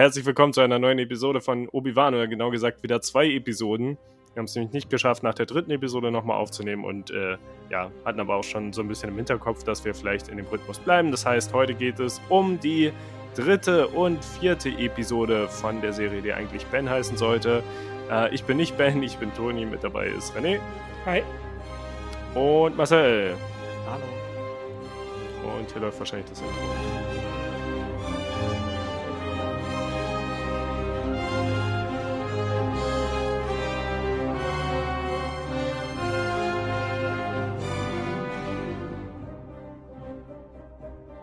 Herzlich willkommen zu einer neuen Episode von Obi-Wan, oder genau gesagt wieder zwei Episoden. Wir haben es nämlich nicht geschafft, nach der dritten Episode nochmal aufzunehmen und äh, ja, hatten aber auch schon so ein bisschen im Hinterkopf, dass wir vielleicht in dem Rhythmus bleiben. Das heißt, heute geht es um die dritte und vierte Episode von der Serie, die eigentlich Ben heißen sollte. Äh, ich bin nicht Ben, ich bin Toni, mit dabei ist René. Hi. Und Marcel. Hallo. Und hier läuft wahrscheinlich das Intro.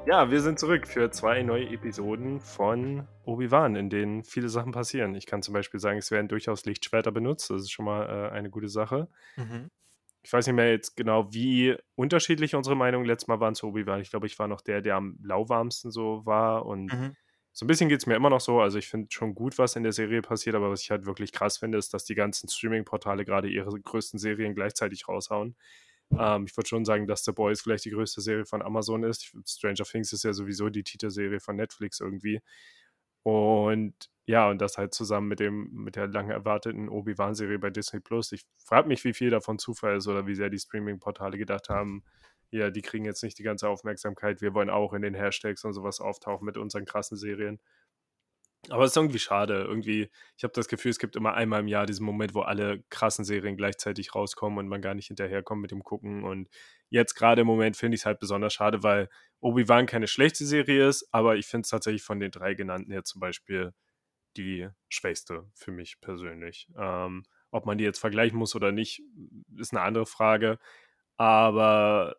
Ja, wir sind zurück für zwei neue Episoden von Obi-Wan, in denen viele Sachen passieren. Ich kann zum Beispiel sagen, es werden durchaus Lichtschwerter benutzt. Das ist schon mal äh, eine gute Sache. Mhm. Ich weiß nicht mehr jetzt genau, wie unterschiedlich unsere Meinungen letztes Mal waren zu Obi-Wan. Ich glaube, ich war noch der, der am lauwarmsten so war. Und Mhm. so ein bisschen geht es mir immer noch so. Also ich finde schon gut, was in der Serie passiert. Aber was ich halt wirklich krass finde, ist, dass die ganzen Streaming-Portale gerade ihre größten Serien gleichzeitig raushauen. Ähm, ich würde schon sagen, dass The Boys vielleicht die größte Serie von Amazon ist. Stranger Things ist ja sowieso die Titelserie von Netflix irgendwie. Und ja, und das halt zusammen mit dem, mit der lang erwarteten Obi-Wan-Serie bei Disney Plus. Ich frage mich, wie viel davon Zufall ist oder wie sehr die Streaming-Portale gedacht haben, ja, die kriegen jetzt nicht die ganze Aufmerksamkeit. Wir wollen auch in den Hashtags und sowas auftauchen mit unseren krassen Serien. Aber es ist irgendwie schade. Irgendwie, ich habe das Gefühl, es gibt immer einmal im Jahr diesen Moment, wo alle krassen Serien gleichzeitig rauskommen und man gar nicht hinterherkommt mit dem Gucken. Und jetzt gerade im Moment finde ich es halt besonders schade, weil Obi-Wan keine schlechte Serie ist, aber ich finde es tatsächlich von den drei genannten her zum Beispiel die schwächste für mich persönlich. Ähm, ob man die jetzt vergleichen muss oder nicht, ist eine andere Frage. Aber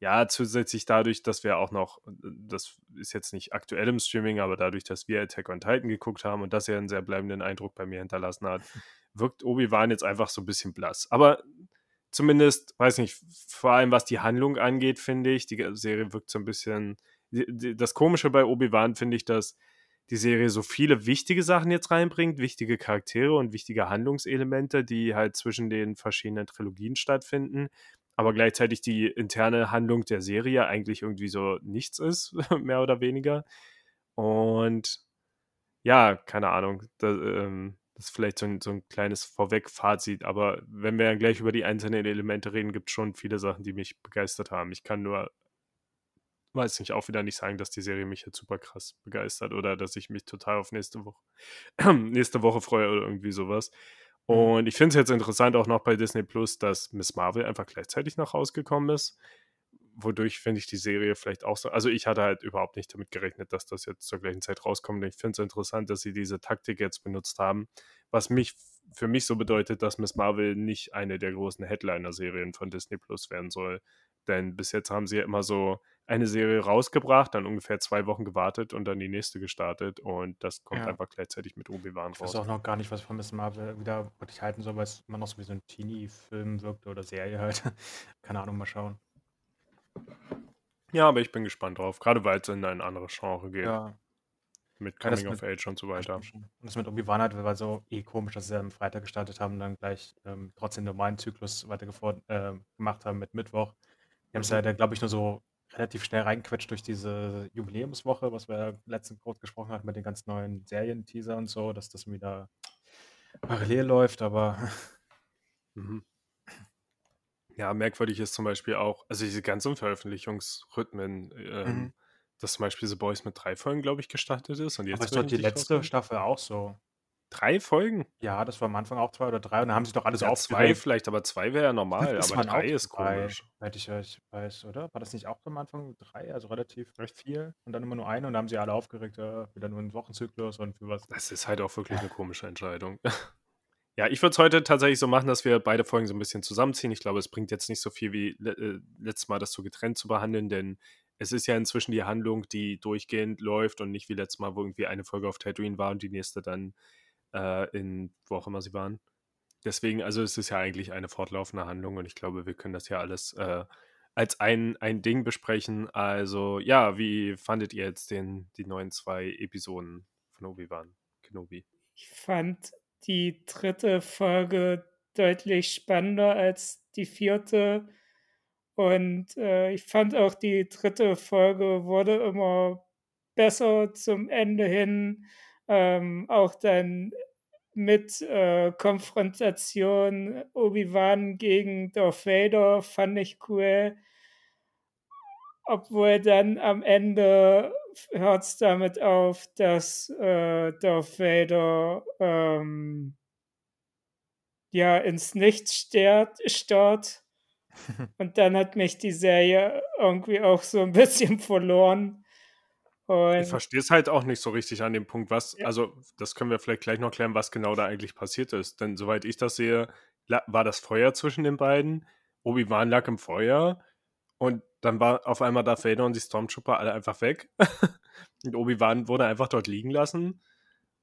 ja, zusätzlich dadurch, dass wir auch noch, das ist jetzt nicht aktuell im Streaming, aber dadurch, dass wir Attack on Titan geguckt haben und das ja einen sehr bleibenden Eindruck bei mir hinterlassen hat, wirkt Obi-Wan jetzt einfach so ein bisschen blass. Aber zumindest, weiß nicht, vor allem was die Handlung angeht, finde ich, die Serie wirkt so ein bisschen. Das Komische bei Obi-Wan finde ich, dass die Serie so viele wichtige Sachen jetzt reinbringt, wichtige Charaktere und wichtige Handlungselemente, die halt zwischen den verschiedenen Trilogien stattfinden, aber gleichzeitig die interne Handlung der Serie eigentlich irgendwie so nichts ist, mehr oder weniger. Und ja, keine Ahnung, das, ähm, das ist vielleicht so ein, so ein kleines Vorweg-Fazit, aber wenn wir dann gleich über die einzelnen Elemente reden, gibt es schon viele Sachen, die mich begeistert haben. Ich kann nur weiß nicht, auch wieder nicht sagen, dass die Serie mich jetzt super krass begeistert oder dass ich mich total auf nächste Woche, nächste Woche freue oder irgendwie sowas. Und ich finde es jetzt interessant auch noch bei Disney Plus, dass Miss Marvel einfach gleichzeitig noch rausgekommen ist. Wodurch finde ich die Serie vielleicht auch so. Also ich hatte halt überhaupt nicht damit gerechnet, dass das jetzt zur gleichen Zeit rauskommt. Ich finde es interessant, dass sie diese Taktik jetzt benutzt haben. Was mich für mich so bedeutet, dass Miss Marvel nicht eine der großen Headliner-Serien von Disney Plus werden soll. Denn bis jetzt haben sie ja immer so eine Serie rausgebracht, dann ungefähr zwei Wochen gewartet und dann die nächste gestartet. Und das kommt Ja. einfach gleichzeitig mit Obi-Wan Ich weiß raus. auch noch gar nicht, was ich von Miss Marvel wieder wirklich halten soll, weil es immer noch so wie so ein Teenie-Film wirkte oder Serie halt. Keine Ahnung, mal schauen. Ja, aber ich bin gespannt drauf. Gerade weil es in ein anderes Genre geht. Ja, Mit Ja, das Coming of mit- Age und so weiter. Und das mit Obi-Wan halt war so eh komisch, dass sie am Freitag gestartet haben und dann gleich ähm, trotzdem den normalen Zyklus weiter äh, gemacht haben mit Mittwoch. Die haben es Mhm. ja, glaube ich, nur so relativ schnell reingequetscht durch diese Jubiläumswoche, was wir ja letztens kurz gesprochen hatten mit den ganz neuen Serien-Teaser und so, dass das wieder parallel läuft, aber Mhm. Ja, merkwürdig ist zum Beispiel auch, also diese ganzen Veröffentlichungsrhythmen, ähm, Mhm. dass zum Beispiel The Boys mit drei Folgen, glaube ich, gestartet ist und jetzt aber ist doch die letzte. Staffel auch so. Drei Folgen? Ja, das war am Anfang auch zwei oder drei und dann haben sie doch alles Ja, zwei aufgeteilt. vielleicht, aber zwei wäre ja normal, Das aber drei ist drei, komisch. soweit ich, ich weiß, oder? War das nicht auch am Anfang drei, also relativ Echt? viel und dann immer nur eine und dann haben sie alle aufgeregt, ja, wieder nur einen Wochenzyklus und für was. Das ist halt auch wirklich eine komische Entscheidung. Ja, ich würde es heute tatsächlich so machen, dass wir beide Folgen so ein bisschen zusammenziehen. Ich glaube, es bringt jetzt nicht so viel wie äh, letztes Mal, das so getrennt zu behandeln, denn es ist ja inzwischen die Handlung, die durchgehend läuft und nicht wie letztes Mal, wo irgendwie eine Folge auf Tatooine war und die nächste dann äh, in wo auch immer sie waren. Deswegen, also es ist ja eigentlich eine fortlaufende Handlung und ich glaube, wir können das ja alles äh, als ein, ein Ding besprechen. Also, ja, wie fandet ihr jetzt den, die neuen zwei Episoden von Obi-Wan Kenobi? Ich fand die dritte Folge deutlich spannender als die vierte. Und äh, ich fand auch die dritte Folge wurde immer besser zum Ende hin. Ähm, auch dann mit äh, Konfrontation Obi-Wan gegen Darth Vader fand ich cool. Obwohl dann am Ende hört es damit auf, dass äh, Darth Vader ähm, ja ins Nichts stört, stört. Und dann hat mich die Serie irgendwie auch so ein bisschen verloren. Und ich verstehe es halt auch nicht so richtig an dem Punkt, was, ja. also das können wir vielleicht gleich noch klären, was genau da eigentlich passiert ist. Denn soweit ich das sehe, war das Feuer zwischen den beiden. Obi-Wan lag im Feuer und dann war auf einmal Darth Vader und die Stormtrooper alle einfach weg. und Obi-Wan wurde einfach dort liegen lassen.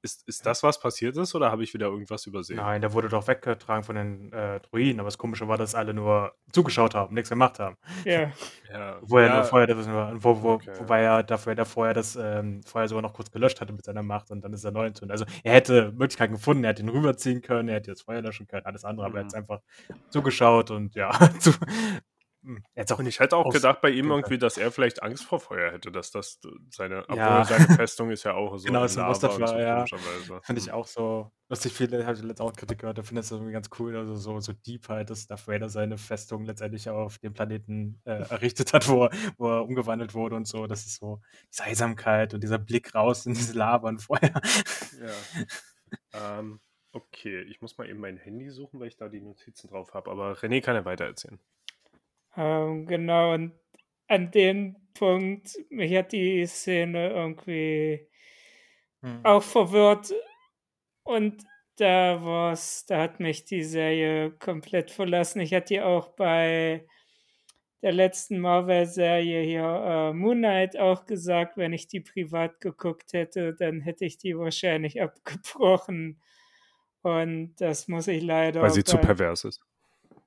Ist, ist das, was passiert ist, oder habe ich wieder irgendwas übersehen? Nein, der wurde doch weggetragen von den äh, Druiden, aber das Komische war, dass alle nur zugeschaut haben, nichts gemacht haben. Ja. ja. Wo er ja. vorher, wo, wo, okay. wobei er dafür er vorher das ähm, Feuer sogar noch kurz gelöscht hatte mit seiner Macht und dann ist er neu entzündet. Also er hätte Möglichkeiten gefunden, er hätte ihn rüberziehen können, er hätte das Feuer löschen können, alles andere, mhm. aber er hat mhm. einfach zugeschaut und ja, zu, hm, und ich hätte auch gedacht bei ihm irgendwie, dass er vielleicht Angst vor Feuer hätte, dass das seine, ja. seine Festung ist ja auch so. genau, das Lava war, so, ja. Finde ich hm. auch so, lustig viele, habe ich letztens auch Kritik gehört, da finde ich das irgendwie ganz cool, also so, so deep halt, dass Darth Vader seine Festung letztendlich auf dem Planeten äh, errichtet hat, wo er, wo er umgewandelt wurde und so. Das ist so diese Einsamkeit und dieser Blick raus in diese Lava und Feuer. Ja. ähm, okay, ich muss mal eben mein Handy suchen, weil ich da die Notizen drauf habe, aber René kann ja weiter erzählen. Ähm, genau, und an dem Punkt, mich hat die Szene irgendwie hm. auch verwirrt und da war's, da hat mich die Serie komplett verlassen. Ich hatte die auch bei der letzten Marvel-Serie hier äh, Moon Knight auch gesagt, wenn ich die privat geguckt hätte, dann hätte ich die wahrscheinlich abgebrochen. Und das muss ich leider. Weil sie bei, zu pervers ist.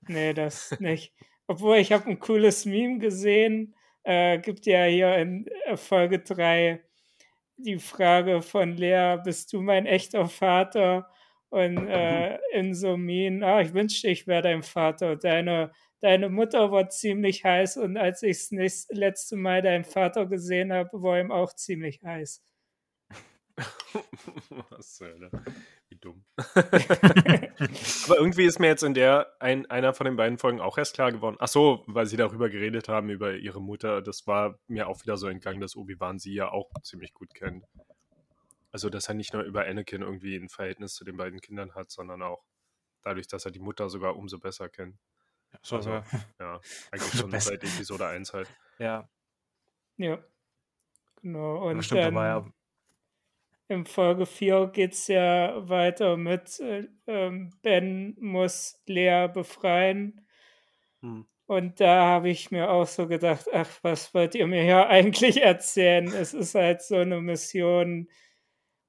Nee, das nicht. Obwohl, ich habe ein cooles Meme gesehen. Äh, gibt ja hier in äh, Folge 3 die Frage von Lea, bist du mein echter Vater? Und äh, mhm. in so Meme, ah, ich wünschte, ich wäre dein Vater. Deine, deine Mutter war ziemlich heiß und als ich das letzte Mal deinen Vater gesehen habe, war ihm auch ziemlich heiß. Was soll das? Wie dumm. Aber irgendwie ist mir jetzt in der ein, einer von den beiden Folgen auch erst klar geworden. Ach so, weil sie darüber geredet haben, über ihre Mutter. Das war mir auch wieder so entgangen, dass Obi-Wan sie ja auch ziemlich gut kennt. Also, dass er nicht nur über Anakin irgendwie ein Verhältnis zu den beiden Kindern hat, sondern auch dadurch, dass er die Mutter sogar umso besser kennt. So, also, ja. ja, eigentlich schon seit Episode 1 halt. Ja. Ja. Genau. Und stimmt, dann, da war ja in Folge 4 geht es ja weiter mit äh, ähm, Ben muss Lea befreien. Hm. Und da habe ich mir auch so gedacht, ach, was wollt ihr mir hier eigentlich erzählen? Es ist halt so eine Mission,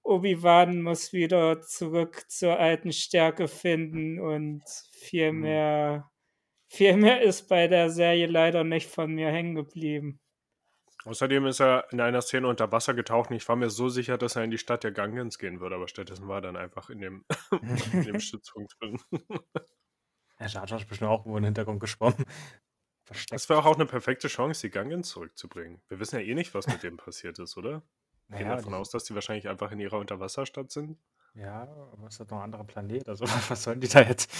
Obi-Wan muss wieder zurück zur alten Stärke finden und viel hm. mehr, viel mehr ist bei der Serie leider nicht von mir hängen geblieben. Außerdem ist er in einer Szene unter Wasser getaucht und ich war mir so sicher, dass er in die Stadt der Gangens gehen würde, aber stattdessen war er dann einfach in dem, in dem Stützpunkt drin. Herr Jar ist bestimmt auch wo in den Hintergrund geschwommen. Versteckt. Das wäre auch eine perfekte Chance, die Gangens zurückzubringen. Wir wissen ja eh nicht, was mit dem passiert ist, oder? Wir naja, gehen davon aus, dass die wahrscheinlich einfach in ihrer Unterwasserstadt sind. Ja, aber es ist doch ein anderer Planet. Also, was sollen die da jetzt?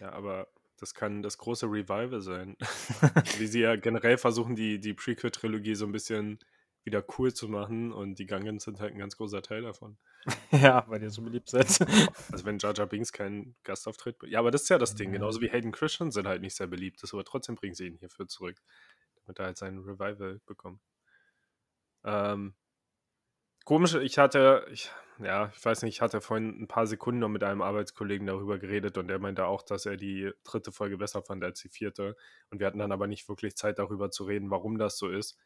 Ja, aber das kann das große Revival sein. Wie sie ja generell versuchen, die, die Prequel-Trilogie so ein bisschen wieder cool zu machen und die Gangens sind halt ein ganz großer Teil davon. ja, weil die so beliebt sind. also wenn Jar Jar Binks keinen Gastauftritt... Ja, aber das ist ja das Ding. Genauso wie Hayden Christensen halt nicht sehr beliebt ist, aber trotzdem bringen sie ihn hierfür zurück, damit er halt seinen Revival bekommt. Ähm, komisch, ich hatte... Ich, ja, ich weiß nicht, ich hatte vorhin ein paar Sekunden noch mit einem Arbeitskollegen darüber geredet und der meinte auch, dass er die dritte Folge besser fand als die vierte. Und wir hatten dann aber nicht wirklich Zeit darüber zu reden, warum das so ist.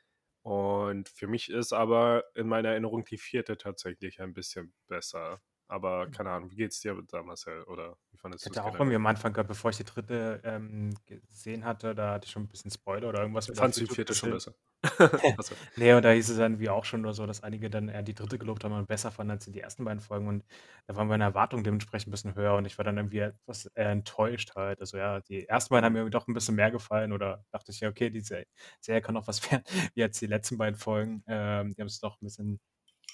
Und für mich ist aber in meiner Erinnerung die vierte tatsächlich ein bisschen besser. Aber hm. keine Ahnung, wie geht's dir da, Marcel? Oder wie fandest du Ich hatte auch irgendwie am Anfang gehört, bevor ich die dritte ähm, gesehen hatte, da hatte ich schon ein bisschen Spoiler oder irgendwas. Fandest du die vierte schon besser? nee, und da hieß es dann wie auch schon nur so, dass einige dann eher die dritte gelobt haben und besser fanden als die ersten beiden Folgen. Und da waren meine Erwartungen dementsprechend ein bisschen höher und ich war dann irgendwie etwas enttäuscht halt. Also ja, die ersten beiden haben mir doch ein bisschen mehr gefallen oder dachte ich ja, okay, die Serie kann noch was werden, wie jetzt die letzten beiden Folgen. Ähm, die haben es doch ein bisschen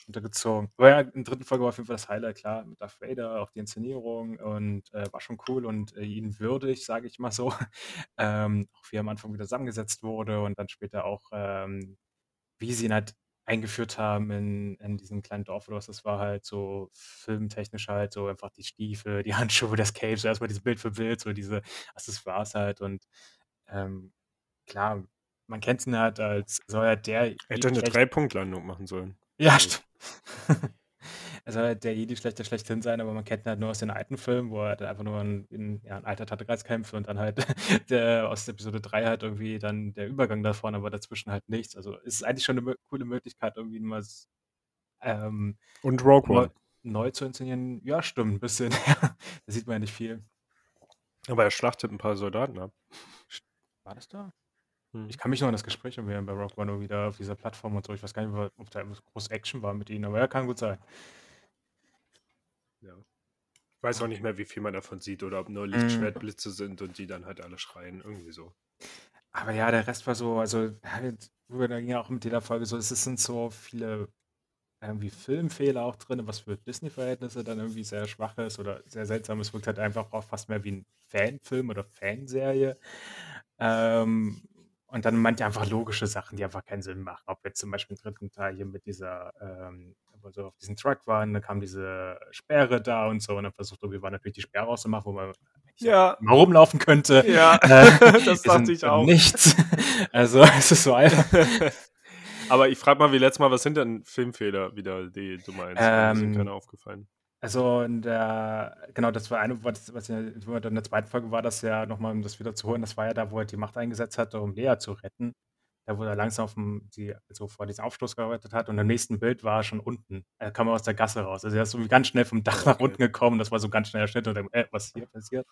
untergezogen. Aber ja, in der dritten Folge war auf jeden Fall das Highlight, klar, mit Darth Vader, auch die Inszenierung und äh, war schon cool und äh, ihn würdig, sage ich mal so. Ähm, auch wie er am Anfang wieder zusammengesetzt wurde und dann später auch, ähm, wie sie ihn halt eingeführt haben in, in diesem kleinen Dorf oder was das war, halt so filmtechnisch halt, so einfach die Stiefel, die Handschuhe, das Cape, so erstmal dieses Bild für Bild, so diese Accessoires halt und ähm, klar, man kennt ihn halt als, soll er der. Er hätte eine Drei-Punkt-Landung machen sollen. Ja, also stimmt. Er soll halt der Jedi-Schlechter schlechthin sein, aber man kennt ihn halt nur aus den alten Filmen, wo er halt einfach nur ein, in, ja, ein alter Tattegeist kämpft und dann halt der, aus Episode 3 halt irgendwie dann der Übergang davon, aber dazwischen halt nichts. Also es ist eigentlich schon eine coole Möglichkeit, irgendwie mal ähm, und Rogue One. Neu, zu inszenieren. Ja, stimmt, ein bisschen. da sieht man ja nicht viel. Aber er schlachtet ein paar Soldaten ab. War das da? Hm. Ich kann mich noch an das Gespräch erinnern bei Rock One wieder auf dieser Plattform und so. Ich weiß gar nicht, ob da groß Action war mit ihnen, aber ja, kann gut sein. Ja. Ich weiß auch nicht mehr, wie viel man davon sieht oder ob nur Lichtschwertblitze sind und die dann halt alle schreien. Irgendwie so. Aber ja, der Rest war so, also, halt, da ging ja auch mit jeder Folge so, es sind so viele irgendwie Filmfehler auch drin, was für Disney-Verhältnisse dann irgendwie sehr schwach ist oder sehr seltsam. Es wirkt halt einfach auch fast mehr wie ein Fanfilm oder Fanserie. Ähm, und dann manche einfach logische Sachen, die einfach keinen Sinn machen. Ob jetzt zum Beispiel im dritten Teil hier mit dieser, ähm, wo so auf diesen Truck waren, dann kam diese Sperre da und so und dann versucht irgendwie war natürlich die Sperre auszumachen, wo man ja. mal rumlaufen könnte. Ja, äh, das dachte ich auch. Nichts. Also es ist so einfach. Aber ich frage mal wie letztes Mal, was sind denn Filmfehler wieder, die du meinst? Ähm, sind keine aufgefallen. Also in der, genau, das war eine, was, was in der zweiten Folge war, das ja nochmal, um das wieder zu holen, das war ja da, wo er die Macht eingesetzt hat, um Lea zu retten. Da, wo er langsam auf dem, die, so vor diesem Aufstoß gearbeitet hat. Und im nächsten Bild war er schon unten. Er kam aus der Gasse raus. Also er ist so ganz schnell vom Dach okay. nach unten gekommen. Das war so ganz schnell der Schnitt. Und dann, äh, was hier passiert?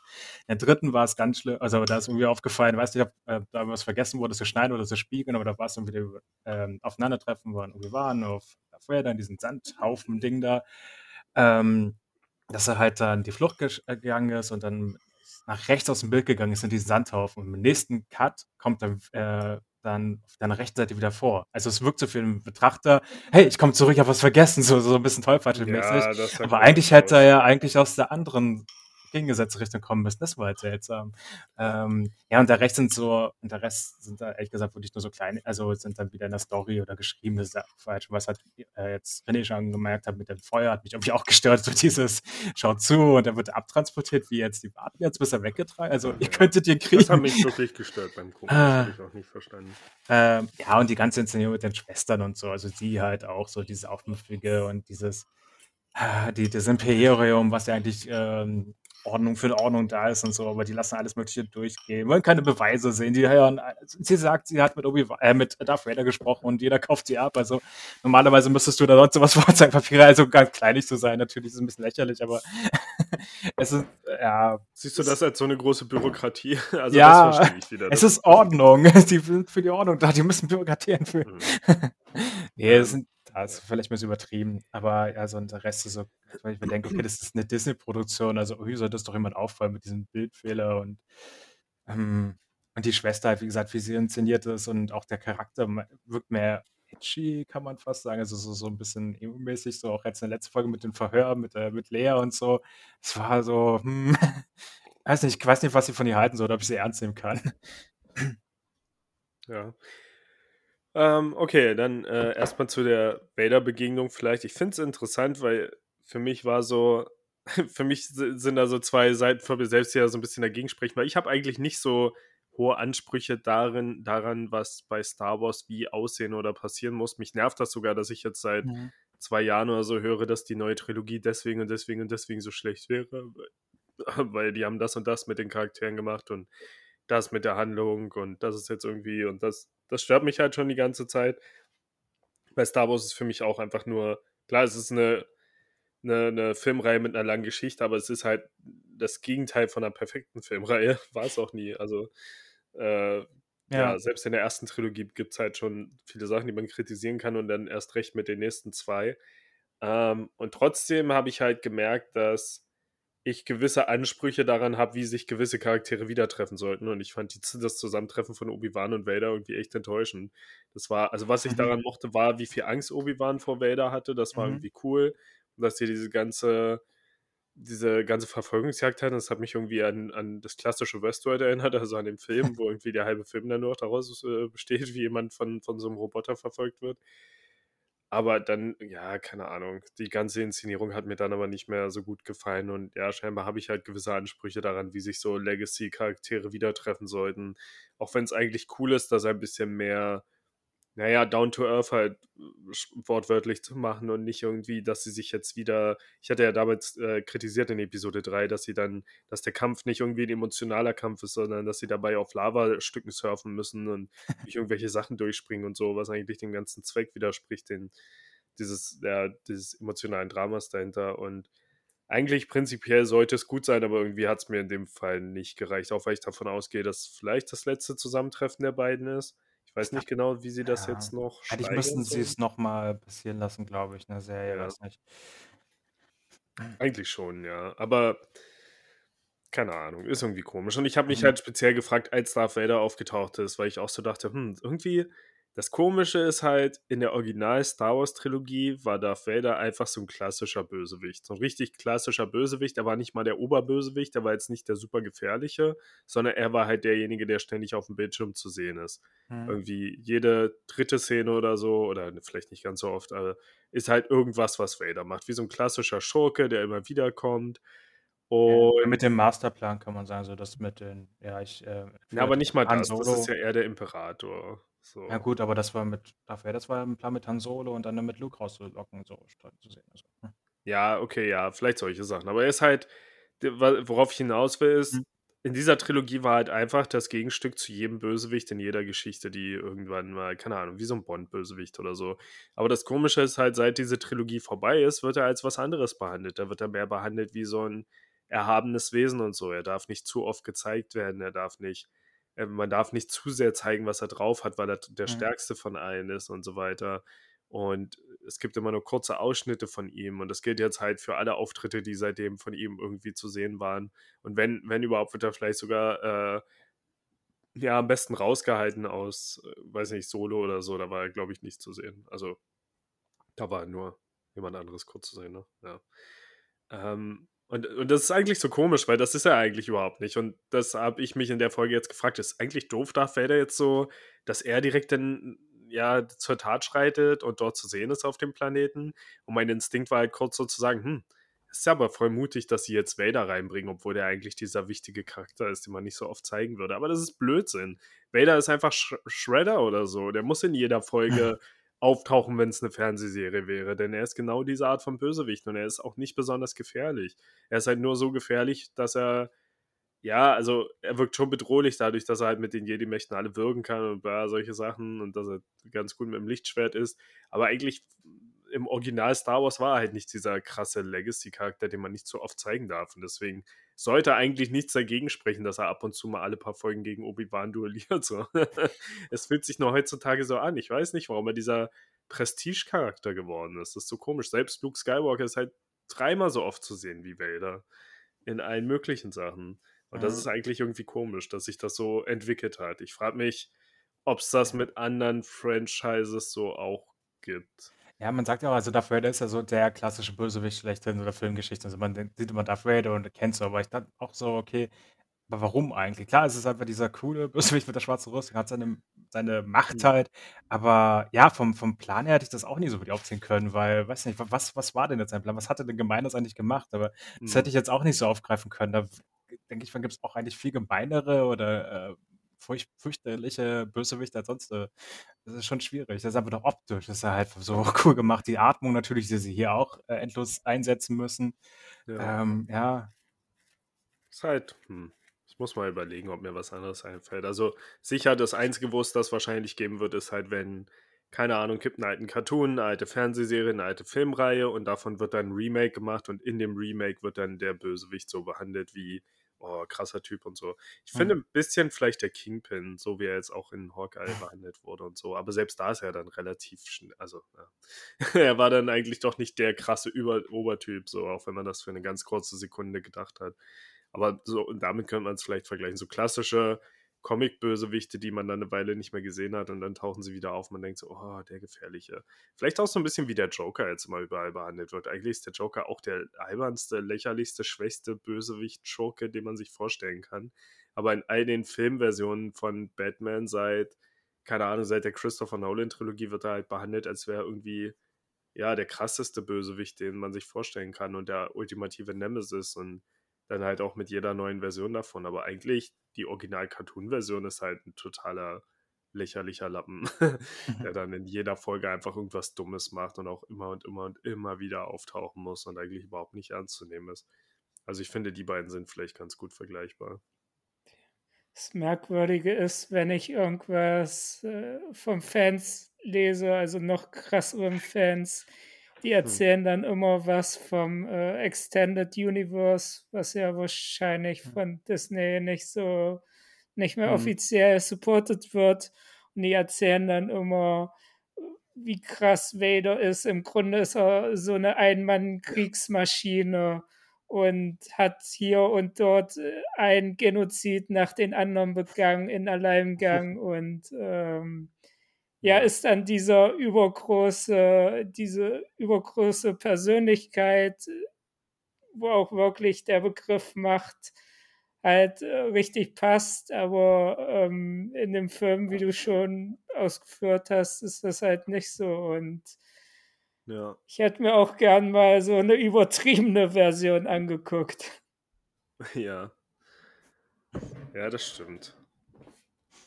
In der dritten war es ganz schlimm. Also da ist irgendwie aufgefallen, weiß nicht, ob äh, da was vergessen wurde zu schneiden oder zu spiegeln, aber da war es irgendwie ähm, Aufeinandertreffen, wo wir waren, auf der Feuer, in diesem Sandhaufen-Ding da. Ähm, dass er halt dann die Flucht äh, gegangen ist und dann nach rechts aus dem Bild gegangen ist in diesen Sandhaufen. Und im nächsten Cut kommt er äh, dann auf deiner rechten Seite wieder vor. Also es wirkt so für den Betrachter, hey, ich komme zurück, ich habe was vergessen, so, so ein bisschen tollpatschelmäßig. Ja, Aber eigentlich hätte er ja eigentlich aus der anderen gegengesetzte Richtung kommen müssen. Das war halt seltsam. Ähm, ja, und der Rest sind so, und der Rest sind da ehrlich gesagt wirklich nur so kleine, also sind dann wieder in der Story oder geschriebene Sachen falsch. Was halt äh, jetzt René schon gemerkt hat mit dem Feuer, hat mich irgendwie auch gestört, so dieses Schaut zu und er wird abtransportiert, wie jetzt die warten jetzt, bis er weggetragen. Also ja, ihr könntet ihn kriegen. Das hat mich wirklich gestört beim Gucken. Ah, das habe ich auch nicht verstanden. Ähm, ja, und die ganze Inszenierung mit den Schwestern und so, also sie halt auch so dieses Aufmüffige und dieses ah, die, das Imperium, was ja eigentlich ähm, Ordnung für Ordnung da ist und so, aber die lassen alles Mögliche durchgehen, wollen keine Beweise sehen. Die hören, sie sagt, sie hat mit, Obi äh, mit Darth Vader gesprochen und jeder kauft sie ab. Also normalerweise müsstest du da sonst sowas Vorzeigpapiere, also ganz kleinig zu sein. Natürlich ist es ein bisschen lächerlich, aber es ist, ja. Siehst du das als so eine große Bürokratie? Also ja, das verstehe ich wieder. Es ist Ordnung. Die sind für die Ordnung da, die müssen Bürokratie einführen. Mhm. nee, es sind ist vielleicht ein bisschen übertrieben, aber ja, so der Rest ist so, weil ich mir denke, okay, das ist eine Disney-Produktion, also wie soll das doch jemand auffallen mit diesem Bildfehler und, ähm, und die Schwester halt, wie gesagt, wie sie inszeniert ist und auch der Charakter wirkt mehr edgy, kann man fast sagen, also so, so ein bisschen emo-mäßig, so auch jetzt in der letzten Folge mit dem Verhör mit, äh, mit Lea und so. Es war so, hm, weiß nicht, ich weiß nicht, was ich von ihr halten soll, ob ich sie ernst nehmen kann. Ja. Ähm, okay, dann äh, erstmal zu der Vader-Begegnung vielleicht. Ich finde es interessant, weil für mich war so, für mich sind da so zwei Seiten von mir selbst, die ja so ein bisschen dagegen sprechen, weil ich habe eigentlich nicht so hohe Ansprüche darin, daran, was bei Star Wars wie aussehen oder passieren muss. Mich nervt das sogar, dass ich jetzt seit mhm. zwei Jahren oder so höre, dass die neue Trilogie deswegen und deswegen und deswegen so schlecht wäre, weil die haben das und das mit den Charakteren gemacht und das mit der Handlung und das ist jetzt irgendwie und das, das stört mich halt schon die ganze Zeit. Bei Star Wars ist für mich auch einfach nur, klar, es ist eine, eine, eine Filmreihe mit einer langen Geschichte, aber es ist halt das Gegenteil von einer perfekten Filmreihe. War es auch nie. Also, äh, ja. ja. selbst in der ersten Trilogie gibt es halt schon viele Sachen, die man kritisieren kann und dann erst recht mit den nächsten zwei. Ähm, und trotzdem habe ich halt gemerkt, dass ich gewisse Ansprüche daran habe, wie sich gewisse Charaktere wieder treffen sollten. Und ich fand die, das Zusammentreffen von Obi-Wan und Vader irgendwie echt enttäuschend. Das war, also was ich mhm. daran mochte, war, wie viel Angst Obi-Wan vor Vader hatte. Das war mhm. irgendwie cool. Und dass hier diese ganze, diese ganze Verfolgungsjagd hatten, das hat mich irgendwie an, an das klassische Westworld erinnert, also an den Film, wo irgendwie der halbe Film dann nur daraus äh, besteht, wie jemand von, von so einem Roboter verfolgt wird. Aber dann, ja, keine Ahnung. Die ganze Inszenierung hat mir dann aber nicht mehr so gut gefallen. Und ja, scheinbar habe ich halt gewisse Ansprüche daran, wie sich so Legacy-Charaktere wieder treffen sollten. Auch wenn es eigentlich cool ist, dass ein bisschen mehr naja, down to earth halt wortwörtlich zu machen und nicht irgendwie, dass sie sich jetzt wieder, ich hatte ja damals äh, kritisiert in Episode 3, dass sie dann, dass der Kampf nicht irgendwie ein emotionaler Kampf ist, sondern dass sie dabei auf Lavastücken surfen müssen und nicht irgendwelche Sachen durchspringen und so, was eigentlich dem ganzen Zweck widerspricht, den, dieses, ja, dieses emotionalen Dramas dahinter. Und eigentlich prinzipiell sollte es gut sein, aber irgendwie hat es mir in dem Fall nicht gereicht, auch weil ich davon ausgehe, dass vielleicht das letzte Zusammentreffen der beiden ist ich weiß nicht genau, wie sie das Ja. jetzt noch Eigentlich müssten sie es nochmal passieren lassen, glaube ich, 'ne Serie, Ja. weiß nicht. Eigentlich schon, ja. Aber keine Ahnung, ist irgendwie komisch. Und ich habe mich Mhm. halt speziell gefragt, als Darth Vader aufgetaucht ist, weil ich auch so dachte: „Hm, irgendwie das Komische ist halt, in der Original-Star Wars-Trilogie war Darth Vader einfach so ein klassischer Bösewicht. So ein richtig klassischer Bösewicht. Er war nicht mal der Oberbösewicht, er war jetzt nicht der super gefährliche, sondern er war halt derjenige, der ständig auf dem Bildschirm zu sehen ist. Mhm. Irgendwie jede dritte Szene oder so, oder vielleicht nicht ganz so oft, aber ist halt irgendwas, was Vader macht. Wie so ein klassischer Schurke, der immer wieder kommt. Und ja, mit dem Masterplan kann man sagen, so das mit den, ja, ich. Äh, ja, aber nicht mal das, das ist ja eher der Imperator. So. Ja, gut, aber das war mit, dafür, das war ein Plan mit Han Solo und dann mit Luke rauszulocken, so zu sehen. Also, hm. Ja, okay, ja, vielleicht solche Sachen. Aber er ist halt, worauf ich hinaus will, ist, mhm. in dieser Trilogie war halt einfach das Gegenstück zu jedem Bösewicht in jeder Geschichte, die irgendwann mal, keine Ahnung, wie so ein Bond-Bösewicht oder so. Aber das Komische ist halt, seit diese Trilogie vorbei ist, wird er als was anderes behandelt. Da wird er mehr behandelt wie so ein erhabenes Wesen und so. Er darf nicht zu oft gezeigt werden, er darf nicht man darf nicht zu sehr zeigen, was er drauf hat, weil er der mhm. stärkste von allen ist und so weiter. Und es gibt immer nur kurze Ausschnitte von ihm. Und das gilt jetzt halt für alle Auftritte, die seitdem von ihm irgendwie zu sehen waren. Und wenn, wenn überhaupt, wird er vielleicht sogar äh, ja am besten rausgehalten aus, äh, weiß nicht, Solo oder so. Da war er, glaube ich, nicht zu sehen. Also da war nur jemand anderes kurz zu sehen. Ne? Ja. Ähm, und, und das ist eigentlich so komisch, weil das ist er eigentlich überhaupt nicht. Und das habe ich mich in der Folge jetzt gefragt. Ist eigentlich doof, Darth Vader jetzt so, dass er direkt dann ja zur Tat schreitet und dort zu sehen ist auf dem Planeten. Und mein Instinkt war halt kurz so zu sagen, hm, ist ja aber voll mutig, dass sie jetzt Vader reinbringen, obwohl der eigentlich dieser wichtige Charakter ist, den man nicht so oft zeigen würde. Aber das ist Blödsinn. Vader ist einfach Sh Shredder oder so. Der muss in jeder Folge auftauchen, wenn es eine Fernsehserie wäre. Denn er ist genau diese Art von Bösewicht und er ist auch nicht besonders gefährlich. Er ist halt nur so gefährlich, dass er, ja, also er wirkt schon bedrohlich dadurch, dass er halt mit den Jedi-Mächten alle wirken kann und bla, solche Sachen und dass er ganz gut mit dem Lichtschwert ist. Aber eigentlich im Original Star Wars war er halt nicht dieser krasse Legacy-Charakter, den man nicht so oft zeigen darf. Und deswegen sollte eigentlich nichts dagegen sprechen, dass er ab und zu mal alle paar Folgen gegen Obi-Wan duelliert. So. es fühlt sich nur heutzutage so an. Ich weiß nicht, warum er dieser Prestige-Charakter geworden ist. Das ist so komisch. Selbst Luke Skywalker ist halt dreimal so oft zu sehen wie Vader. In allen möglichen Sachen. Und das ist eigentlich irgendwie komisch, dass sich das so entwickelt hat. Ich frage mich, ob es das mit anderen Franchises so auch gibt. Ja, man sagt ja auch, also Darth Vader ist ja so der klassische Bösewicht schlechthin so der Filmgeschichte. Also man sieht immer Darth Vader und kennt so, aber ich dachte auch so, okay, aber warum eigentlich? Klar, es ist einfach dieser coole Bösewicht mit der schwarzen Rüstung, hat seine, seine Macht mhm. halt, aber ja, vom, vom Plan her hätte ich das auch nie so gut aufziehen können, weil, weiß nicht, was, was war denn jetzt sein Plan? Was hat er denn Gemeines eigentlich gemacht? Aber das mhm. hätte ich jetzt auch nicht so aufgreifen können. Da denke ich, man gibt es auch eigentlich viel gemeinere oder äh, furcht, fürchterliche Bösewicht als sonst. Äh, das ist schon schwierig. Das ist einfach doch optisch. Das ist halt so cool gemacht. Die Atmung natürlich, die sie hier auch äh, endlos einsetzen müssen. Ja. Ähm, ja. Ist halt, hm. Ich muss mal überlegen, ob mir was anderes einfällt. Also sicher, das Einzige, wo es das wahrscheinlich geben wird, ist halt, wenn, keine Ahnung, gibt einen alten Cartoon, eine alte Fernsehserie, eine alte Filmreihe und davon wird dann ein Remake gemacht und in dem Remake wird dann der Bösewicht so behandelt wie oh, krasser Typ und so. Ich finde mhm. ein bisschen vielleicht der Kingpin, so wie er jetzt auch in Hawkeye behandelt wurde und so. Aber selbst da ist er dann relativ schnell, also ja. er war dann eigentlich doch nicht der krasse Über Obertyp, so, auch wenn man das für eine ganz kurze Sekunde gedacht hat. Aber so, und damit könnte man es vielleicht vergleichen. So klassische Comic-Bösewichte, die man dann eine Weile nicht mehr gesehen hat und dann tauchen sie wieder auf. Man denkt so, oh, der Gefährliche. Vielleicht auch so ein bisschen wie der Joker jetzt immer überall behandelt wird. Eigentlich ist der Joker auch der albernste, lächerlichste, schwächste Bösewicht-Schurke, den man sich vorstellen kann. Aber in all den Filmversionen von Batman seit, keine Ahnung, seit der Christopher Nolan-Trilogie wird er halt behandelt, als wäre irgendwie, ja, der krasseste Bösewicht, den man sich vorstellen kann und der ultimative Nemesis und dann halt auch mit jeder neuen Version davon. Aber eigentlich, die Original-Cartoon-Version ist halt ein totaler lächerlicher Lappen, der dann in jeder Folge einfach irgendwas Dummes macht und auch immer und immer und immer wieder auftauchen muss und eigentlich überhaupt nicht ernst zu nehmen ist. Also ich finde, die beiden sind vielleicht ganz gut vergleichbar. Das Merkwürdige ist, wenn ich irgendwas äh, von Fans lese, also noch krasseren Fans, die erzählen dann immer was vom äh, Extended Universe, was ja wahrscheinlich von Disney nicht so, nicht mehr hm. offiziell supported wird. Und die erzählen dann immer, wie krass Vader ist. Im Grunde ist er so eine Einmann-Kriegsmaschine und hat hier und dort äh, ein Genozid nach den anderen begangen in Alleingang und ähm, ja, ist dann dieser übergroße, diese übergroße Persönlichkeit, wo auch wirklich der Begriff Macht halt äh, richtig passt, aber ähm, in dem Film, wie du schon ausgeführt hast, ist das halt nicht so und ja. ich hätte mir auch gern mal so eine übertriebene Version angeguckt. Ja. Ja, das stimmt.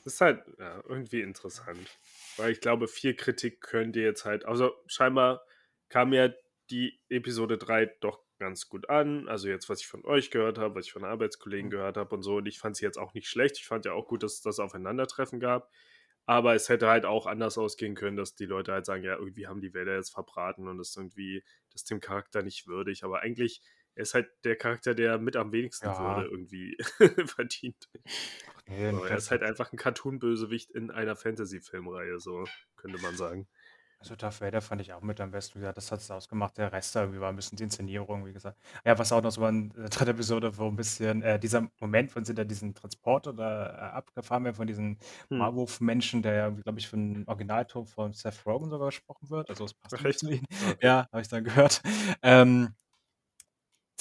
Das ist halt ja, irgendwie interessant. Weil ich glaube, viel Kritik könnt ihr jetzt halt, also scheinbar kam ja die Episode 3 doch ganz gut an. Also jetzt, was ich von euch gehört habe, was ich von Arbeitskollegen mhm. gehört habe und so. Und ich fand sie jetzt auch nicht schlecht. Ich fand ja auch gut, dass es das Aufeinandertreffen gab. Aber es hätte halt auch anders ausgehen können, dass die Leute halt sagen, ja, irgendwie haben die Wälder jetzt verbraten und das ist irgendwie, das dem Charakter nicht würdig. Aber eigentlich er ist halt der Charakter, der mit am wenigsten ja. Würde irgendwie verdient. Nee, so, er ist halt einfach ein Cartoon-Bösewicht in einer Fantasy-Filmreihe, so könnte man sagen. Also Darth Vader fand ich auch mit am besten. Wie gesagt, das hat es ausgemacht. Der Rest da irgendwie war ein bisschen die Inszenierung, wie gesagt. Ja, was auch noch so war in der dritten Episode, wo ein bisschen äh, dieser Moment, von sind da diesen Transporter da äh, abgefahren werden von diesen hm. Marwolf-Menschen, der ja, glaube ich, für den Originalton von Seth Rogen sogar gesprochen wird. Also es passt Ach, zu ihm. Okay. Ja, habe ich dann gehört. Ähm,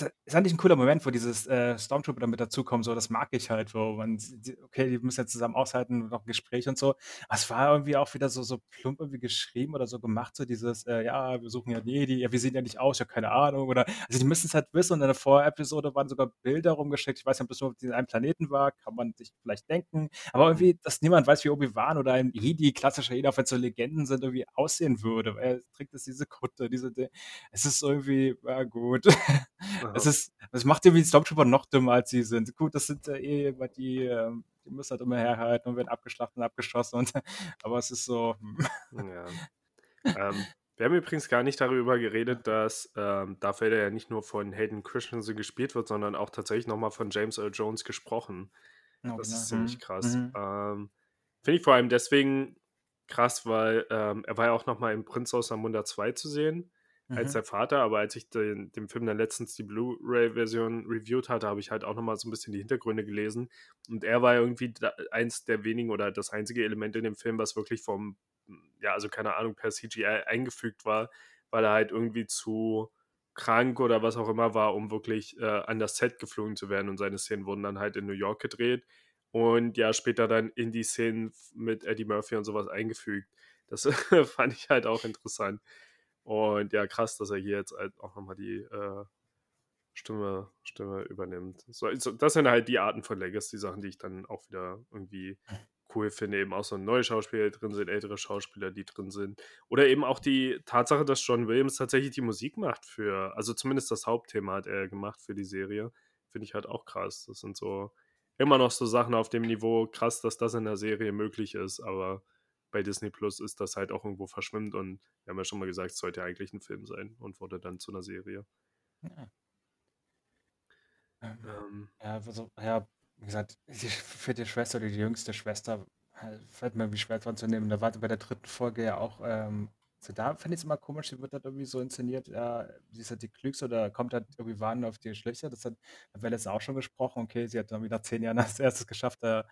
ist eigentlich ein cooler Moment, wo dieses äh, Stormtrooper mit dazukommen, so, das mag ich halt, wo man, okay, die müssen jetzt zusammen aushalten, noch ein Gespräch und so. Aber es war irgendwie auch wieder so, so plump irgendwie geschrieben oder so gemacht, so dieses, äh, ja, wir suchen ja Jedi, ja, wir sehen ja nicht aus, ja, keine Ahnung, oder, also die müssen es halt wissen und in der Vorepisode waren sogar Bilder rumgeschickt, ich weiß nicht, ob das nur auf diesem Planeten war, kann man sich vielleicht denken, aber mhm. irgendwie, dass niemand weiß, wie Obi-Wan oder ein Jedi, klassischer Jedi, auch wenn es so Legenden sind, irgendwie aussehen würde, weil er trägt jetzt diese Kutte, diese, es ist irgendwie, ja, gut. Es ist, das macht irgendwie die Stormtrooper noch dümmer, als sie sind. Gut, das sind äh, eh immer die, äh, die müssen halt immer herhalten und werden abgeschlachtet und abgeschossen. Und, aber es ist so. Hm. ja. ähm, wir haben übrigens gar nicht darüber geredet, dass ähm, Darth Vader ja nicht nur von Hayden Christensen gespielt wird, sondern auch tatsächlich nochmal von James Earl Jones gesprochen. Oh, das ist ziemlich mhm. krass. Mhm. Ähm, Finde ich vor allem deswegen krass, weil ähm, er war ja auch nochmal im Prinz aus Amunda 2 zu sehen als mhm. der Vater, aber als ich den, den Film dann letztens die Blu-ray-Version reviewed hatte, habe ich halt auch nochmal so ein bisschen die Hintergründe gelesen. Und er war irgendwie da, eins der wenigen oder das einzige Element in dem Film, was wirklich vom, ja, also keine Ahnung, per CGI eingefügt war, weil er halt irgendwie zu krank oder was auch immer war, um wirklich äh, an das Set geflogen zu werden. Und seine Szenen wurden dann halt in New York gedreht und ja, später dann in die Szenen mit Eddie Murphy und sowas eingefügt. Das fand ich halt auch interessant. Und ja, krass, dass er hier jetzt halt auch nochmal die äh, Stimme, Stimme übernimmt. So, das sind halt die Arten von Legacy-Sachen, die ich dann auch wieder irgendwie cool finde. Eben auch so neue Schauspieler, drin sind, ältere Schauspieler, die drin sind. Oder eben auch die Tatsache, dass John Williams tatsächlich die Musik macht für, also zumindest das Hauptthema hat er gemacht für die Serie. Finde ich halt auch krass. Das sind so immer noch so Sachen auf dem Niveau, krass, dass das in der Serie möglich ist, aber bei Disney Plus ist das halt auch irgendwo verschwimmt und wir haben ja schon mal gesagt, es sollte eigentlich ein Film sein und wurde dann zu einer Serie. Ja. Ähm, ähm. Ja, also, ja, wie gesagt, die vierte Schwester oder die jüngste Schwester, halt, fällt mir irgendwie schwer dran zu nehmen. Da war bei der dritten Folge ja auch, ähm, so da finde ich es immer komisch, die wird halt irgendwie so inszeniert, ja, sie ist halt die Klügste oder kommt halt irgendwie warnen auf die Schlechter. Das hat letztens auch schon gesprochen. Okay, sie hat dann wieder zehn Jahren als erstes geschafft, da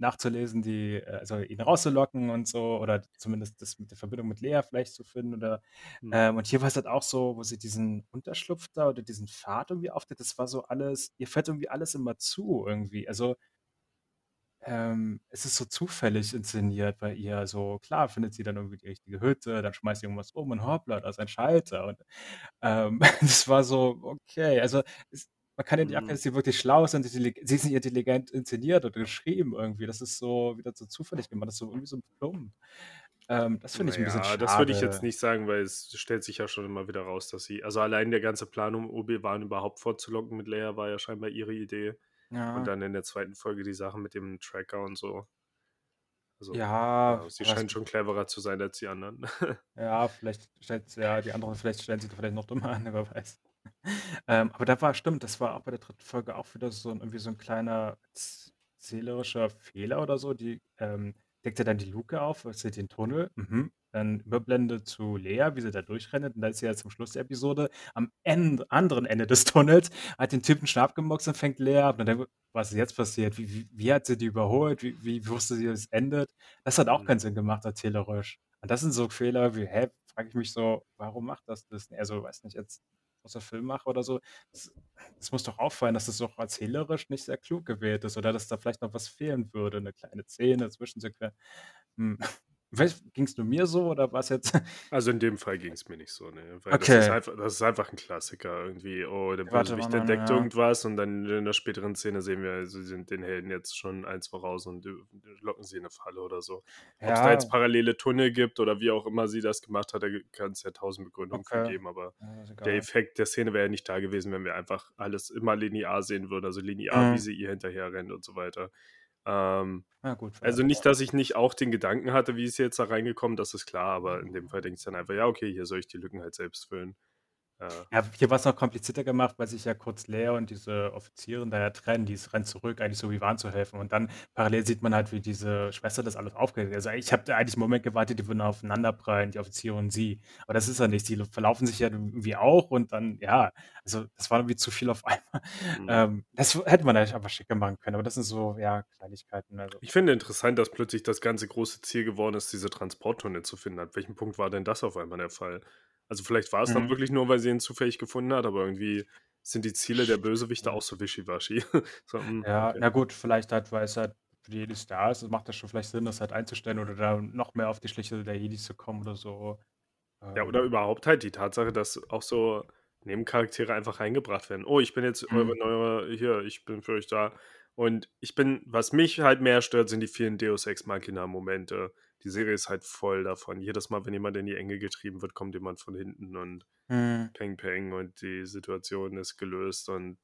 nachzulesen, die, äh, also ihn rauszulocken und so, oder zumindest das mit der Verbindung mit Lea vielleicht zu finden. Oder, mhm. ähm, und hier war es halt auch so, wo sie diesen Unterschlupf da oder diesen Pfad irgendwie auftritt, das war so alles, ihr fällt irgendwie alles immer zu irgendwie. Also ähm, es ist so zufällig inszeniert bei ihr. So klar findet sie dann irgendwie die richtige Hütte, dann schmeißt sie irgendwas um und hoppla, da ist ein Schalter. Und ähm, das war so, okay, also es, man kann ja nicht erkennen, dass sie wirklich schlau sind. Sie nicht intelligent inszeniert oder geschrieben irgendwie. Das ist so wieder so zufällig gemacht. Das ist so irgendwie so plump. Ähm, das finde ich ein bisschen schade. das würde ich jetzt nicht sagen, weil es stellt sich ja schon immer wieder raus, dass sie, also allein der ganze Plan, um Obi-Wan überhaupt vorzulocken mit Leia, war ja scheinbar ihre Idee. Ja. Und dann in der zweiten Folge die Sachen mit dem Tracker und so. Also, ja, ja sie scheint schon cleverer zu sein als die anderen. ja, vielleicht stellt ja die anderen, vielleicht stellen sie vielleicht noch dummer an, wer weiß. ähm, aber da war, stimmt, das war auch bei der dritten Folge auch wieder so ein, irgendwie so ein kleiner zählerischer Fehler oder so. Die ähm, deckt ja dann die Luke auf, sieht den Tunnel. Mhm. Dann Überblende zu Lea, wie sie da durchrennt. Und da ist sie ja zum Schluss der Episode am Ende, anderen Ende des Tunnels, hat den Typen Schnapp gemoxt und fängt Lea ab. Und dann, was ist jetzt passiert? Wie, wie, wie hat sie die überholt? Wie, wie wusste sie, dass es endet? Das hat auch mhm. keinen Sinn gemacht, erzählerisch. Und das sind so Fehler wie, hä, frage ich mich so, warum macht das das? Also, weiß nicht, jetzt außer Filmmacher oder so, das muss doch auffallen, dass das doch erzählerisch nicht sehr klug gewählt ist oder dass da vielleicht noch was fehlen würde, eine kleine Szene, Zwischensequenz. Hm. Ging es nur mir so oder war es jetzt. Also in dem Fall ging es mir nicht so, ne? Weil okay. das, ist einfach, das ist einfach ein Klassiker irgendwie. Oh, der Bösewicht entdeckt ja. irgendwas und dann in der späteren Szene sehen wir, sie sind den Helden jetzt schon eins voraus und locken sie in eine Falle oder so. Ja. Ob es da jetzt parallele Tunnel gibt oder wie auch immer sie das gemacht hat, da kann es ja tausend Begründungen okay. für geben, aber ja, der Effekt der Szene wäre ja nicht da gewesen, wenn wir einfach alles immer linear sehen würden, also linear, mhm. wie sie ihr hinterher rennt und so weiter. Ähm, ja, gut, also nicht, dass ich nicht auch den Gedanken hatte, wie ist jetzt da reingekommen, das ist klar, aber in dem Fall denke ich dann einfach, ja, okay, hier soll ich die Lücken halt selbst füllen. Ja, hier war es noch komplizierter gemacht, weil sich ja kurz Lea und diese Offizierin da ja trennen, die rennen zurück, eigentlich so wie waren zu helfen. Und dann parallel sieht man halt, wie diese Schwester das alles aufgeht. Also ich habe eigentlich einen Moment gewartet, die würden aufeinanderprallen, die Offizierin und sie. Aber das ist ja nicht. Die verlaufen sich ja irgendwie auch und dann, ja, also das war irgendwie zu viel auf einmal. Mhm. Ähm, das hätte man eigentlich einfach schicker machen können, aber das sind so, ja, Kleinigkeiten. Also. Ich finde interessant, dass plötzlich das ganze große Ziel geworden ist, diese Transporttunnel zu finden. An welchem Punkt war denn das auf einmal der Fall? Also vielleicht war es dann mhm. wirklich nur, weil sie ihn zufällig gefunden hat, aber irgendwie sind die Ziele der Bösewichte auch so wischiwaschi. so, hm, Ja, okay. na gut, vielleicht halt, weil es halt für die Jedis da ist, macht das schon vielleicht Sinn, das halt einzustellen oder da noch mehr auf die Schliche der Jedis zu kommen oder so. Ja, oder ähm. überhaupt halt die Tatsache, dass auch so Nebencharaktere einfach reingebracht werden. Oh, ich bin jetzt eure mhm. neue, hier, ich bin für euch da. Und ich bin, was mich halt mehr stört, sind die vielen Deus Ex Machina Momente die Serie ist halt voll davon. Jedes Mal, wenn jemand in die Enge getrieben wird, kommt jemand von hinten und mhm. peng peng und die Situation ist gelöst und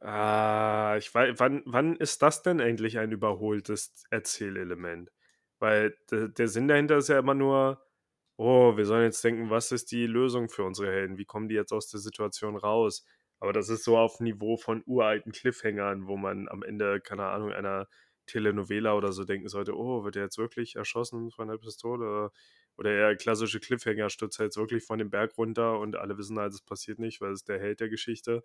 ah, ich weiß, wann, wann ist das denn endlich ein überholtes Erzählelement? Weil der, der Sinn dahinter ist ja immer nur, oh, wir sollen jetzt denken, was ist die Lösung für unsere Helden? Wie kommen die jetzt aus der Situation raus? Aber das ist so auf Niveau von uralten Cliffhangern, wo man am Ende, keine Ahnung, einer Telenovela oder so denken sollte, oh, wird er jetzt wirklich erschossen von der Pistole? Oder eher klassische Cliffhanger stürzt er jetzt wirklich von dem Berg runter und alle wissen halt, es passiert nicht, weil es der Held der Geschichte.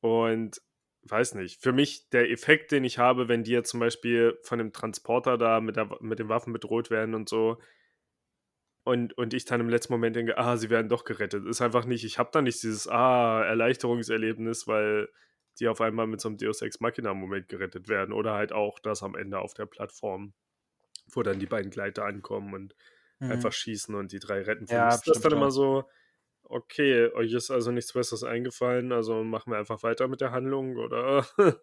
Und weiß nicht, für mich der Effekt, den ich habe, wenn die jetzt zum Beispiel von dem Transporter da mit, der, mit den Waffen bedroht werden und so, und, und ich dann im letzten Moment denke, ah, sie werden doch gerettet, ist einfach nicht, ich habe da nicht dieses, ah, Erleichterungserlebnis, weil die auf einmal mit so einem Deus Ex Machina-Moment gerettet werden. Oder halt auch das am Ende auf der Plattform, wo dann die beiden Gleiter ankommen und mhm. einfach schießen und die drei retten. Ja, ist das dann immer so, okay, euch ist also nichts Besseres eingefallen, also machen wir einfach weiter mit der Handlung oder.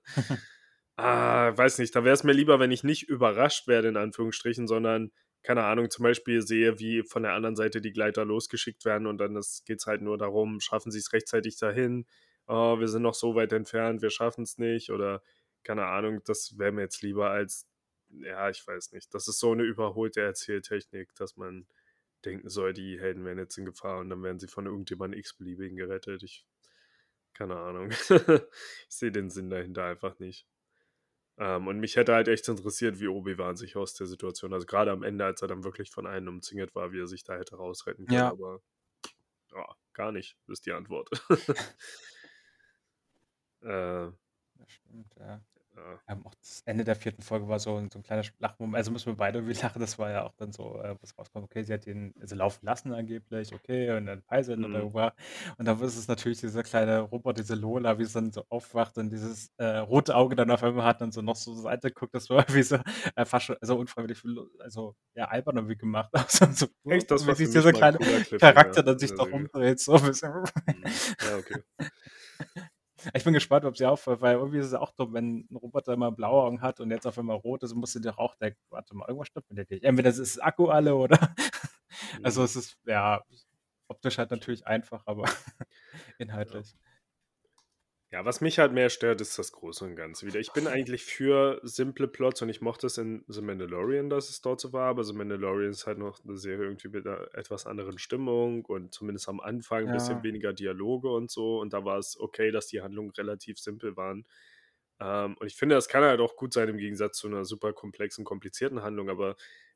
ah, weiß nicht, da wäre es mir lieber, wenn ich nicht überrascht werde, in Anführungsstrichen, sondern keine Ahnung, zum Beispiel sehe, wie von der anderen Seite die Gleiter losgeschickt werden und dann geht es halt nur darum, schaffen sie es rechtzeitig dahin, oh, wir sind noch so weit entfernt, wir schaffen es nicht oder keine Ahnung, das wäre mir jetzt lieber als, ja, ich weiß nicht. Das ist so eine überholte Erzähltechnik, dass man denken soll, die Helden wären jetzt in Gefahr und dann werden sie von irgendjemandem x-beliebigen gerettet. Ich, keine Ahnung. ich sehe den Sinn dahinter einfach nicht. Ähm, und mich hätte halt echt interessiert, wie Obi-Wan sich aus der Situation, also gerade am Ende, als er dann wirklich von einem umzingelt war, wie er sich da hätte rausretten können, Ja. aber ja, gar nicht, ist die Antwort. äh, Das stimmt, ja. ja. Ähm, auch das Ende der vierten Folge war so 'n so 'n kleiner Lachmoment. Also, müssen wir beide irgendwie lachen. Das war ja auch dann so, äh, wo's rauskommt, okay, sie hat ihn also, laufen lassen angeblich, okay, und dann peiseln und Mhm. Und dann ist es natürlich dieser kleine Roboter, diese Lola, wie sie dann so aufwacht und dieses, äh, rote Auge dann auf einmal hat und so noch so zur Seite guckt. Das war wie so, äh, fast schon also, unfreiwillig also, ja, albern irgendwie gemacht. Also, so, Echt? Das wie war für sich mich dieser mal kleine cooler Cliffhanger Charakter dann in sich der doch Serie. umdreht, so 'n bisschen. Mhm. Ja, okay. Ich bin gespannt, ob's ihr auffällt, weil irgendwie ist es auch dumm, wenn 'n Roboter immer blaue Augen hat und jetzt auf einmal rot ist, musst du dir doch auch denken: „Warte mal, irgendwas stimmt mit der nicht.“ Entweder ist das Akku alle oder also, Mhm. es ist, ja, optisch halt natürlich einfach, aber inhaltlich. Ja, was mich halt mehr stört, ist das Große und Ganze wieder. Ich bin eigentlich für simple Plots und ich mochte es in The Mandalorian, dass es dort so war, aber The Mandalorian ist halt noch 'ne Serie irgendwie mit 'ner etwas anderen Stimmung und zumindest am Anfang 'n bisschen Ja. weniger Dialoge und so und da war es okay, dass die Handlungen relativ simpel waren. Ähm, und ich finde, das kann halt auch gut sein im Gegensatz zu 'ner super komplexen, komplizierten Handlung, aber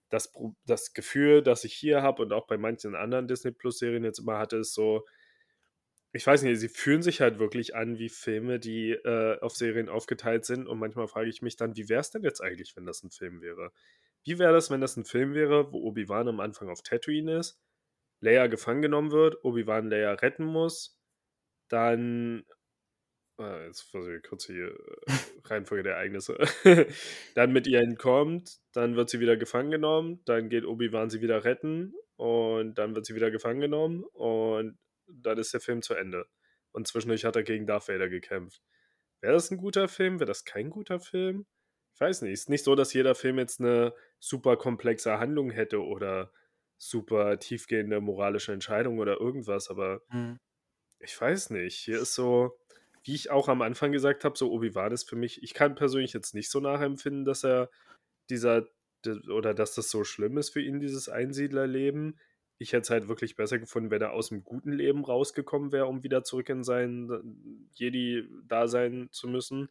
das das Gefühl, das ich hier habe und auch bei manchen anderen Disney-Plus-Serien jetzt immer hatte, ist so ich weiß nicht, sie fühlen sich halt wirklich an wie Filme, die, äh, auf Serien aufgeteilt sind und manchmal frage ich mich dann: „Wie wär's denn jetzt eigentlich, wenn das 'n Film wäre?“ Wie wäre das, wenn das 'n Film wäre, wo Obi-Wan am Anfang auf Tatooine ist, Leia gefangen genommen wird, Obi-Wan Leia retten muss, dann äh, jetzt versuche ich kurz hier, äh, Reihenfolge der Ereignisse. Dann mit ihr entkommt, dann wird sie wieder gefangen genommen, dann geht Obi-Wan sie wieder retten und dann wird sie wieder gefangen genommen und dann ist der Film zu Ende. Und zwischendurch hat er gegen Darth Vader gekämpft. Wäre das 'n guter Film? Wäre das kein guter Film? Ich weiß nicht. Ist nicht so, dass jeder Film jetzt 'ne super komplexe Handlung hätte oder super tiefgehende moralische Entscheidungen oder irgendwas, aber Mhm. ich weiß nicht. Hier ist so, wie ich auch am Anfang gesagt habe, so Obi-Wan ist für mich ich kann persönlich jetzt nicht so nachempfinden, dass er dieser oder dass das so schlimm ist für ihn, dieses Einsiedlerleben. Ich hätte es halt wirklich besser gefunden, wenn er aus'm guten Leben rausgekommen wäre, um wieder zurück in sein d Jedi-Dasein zu müssen.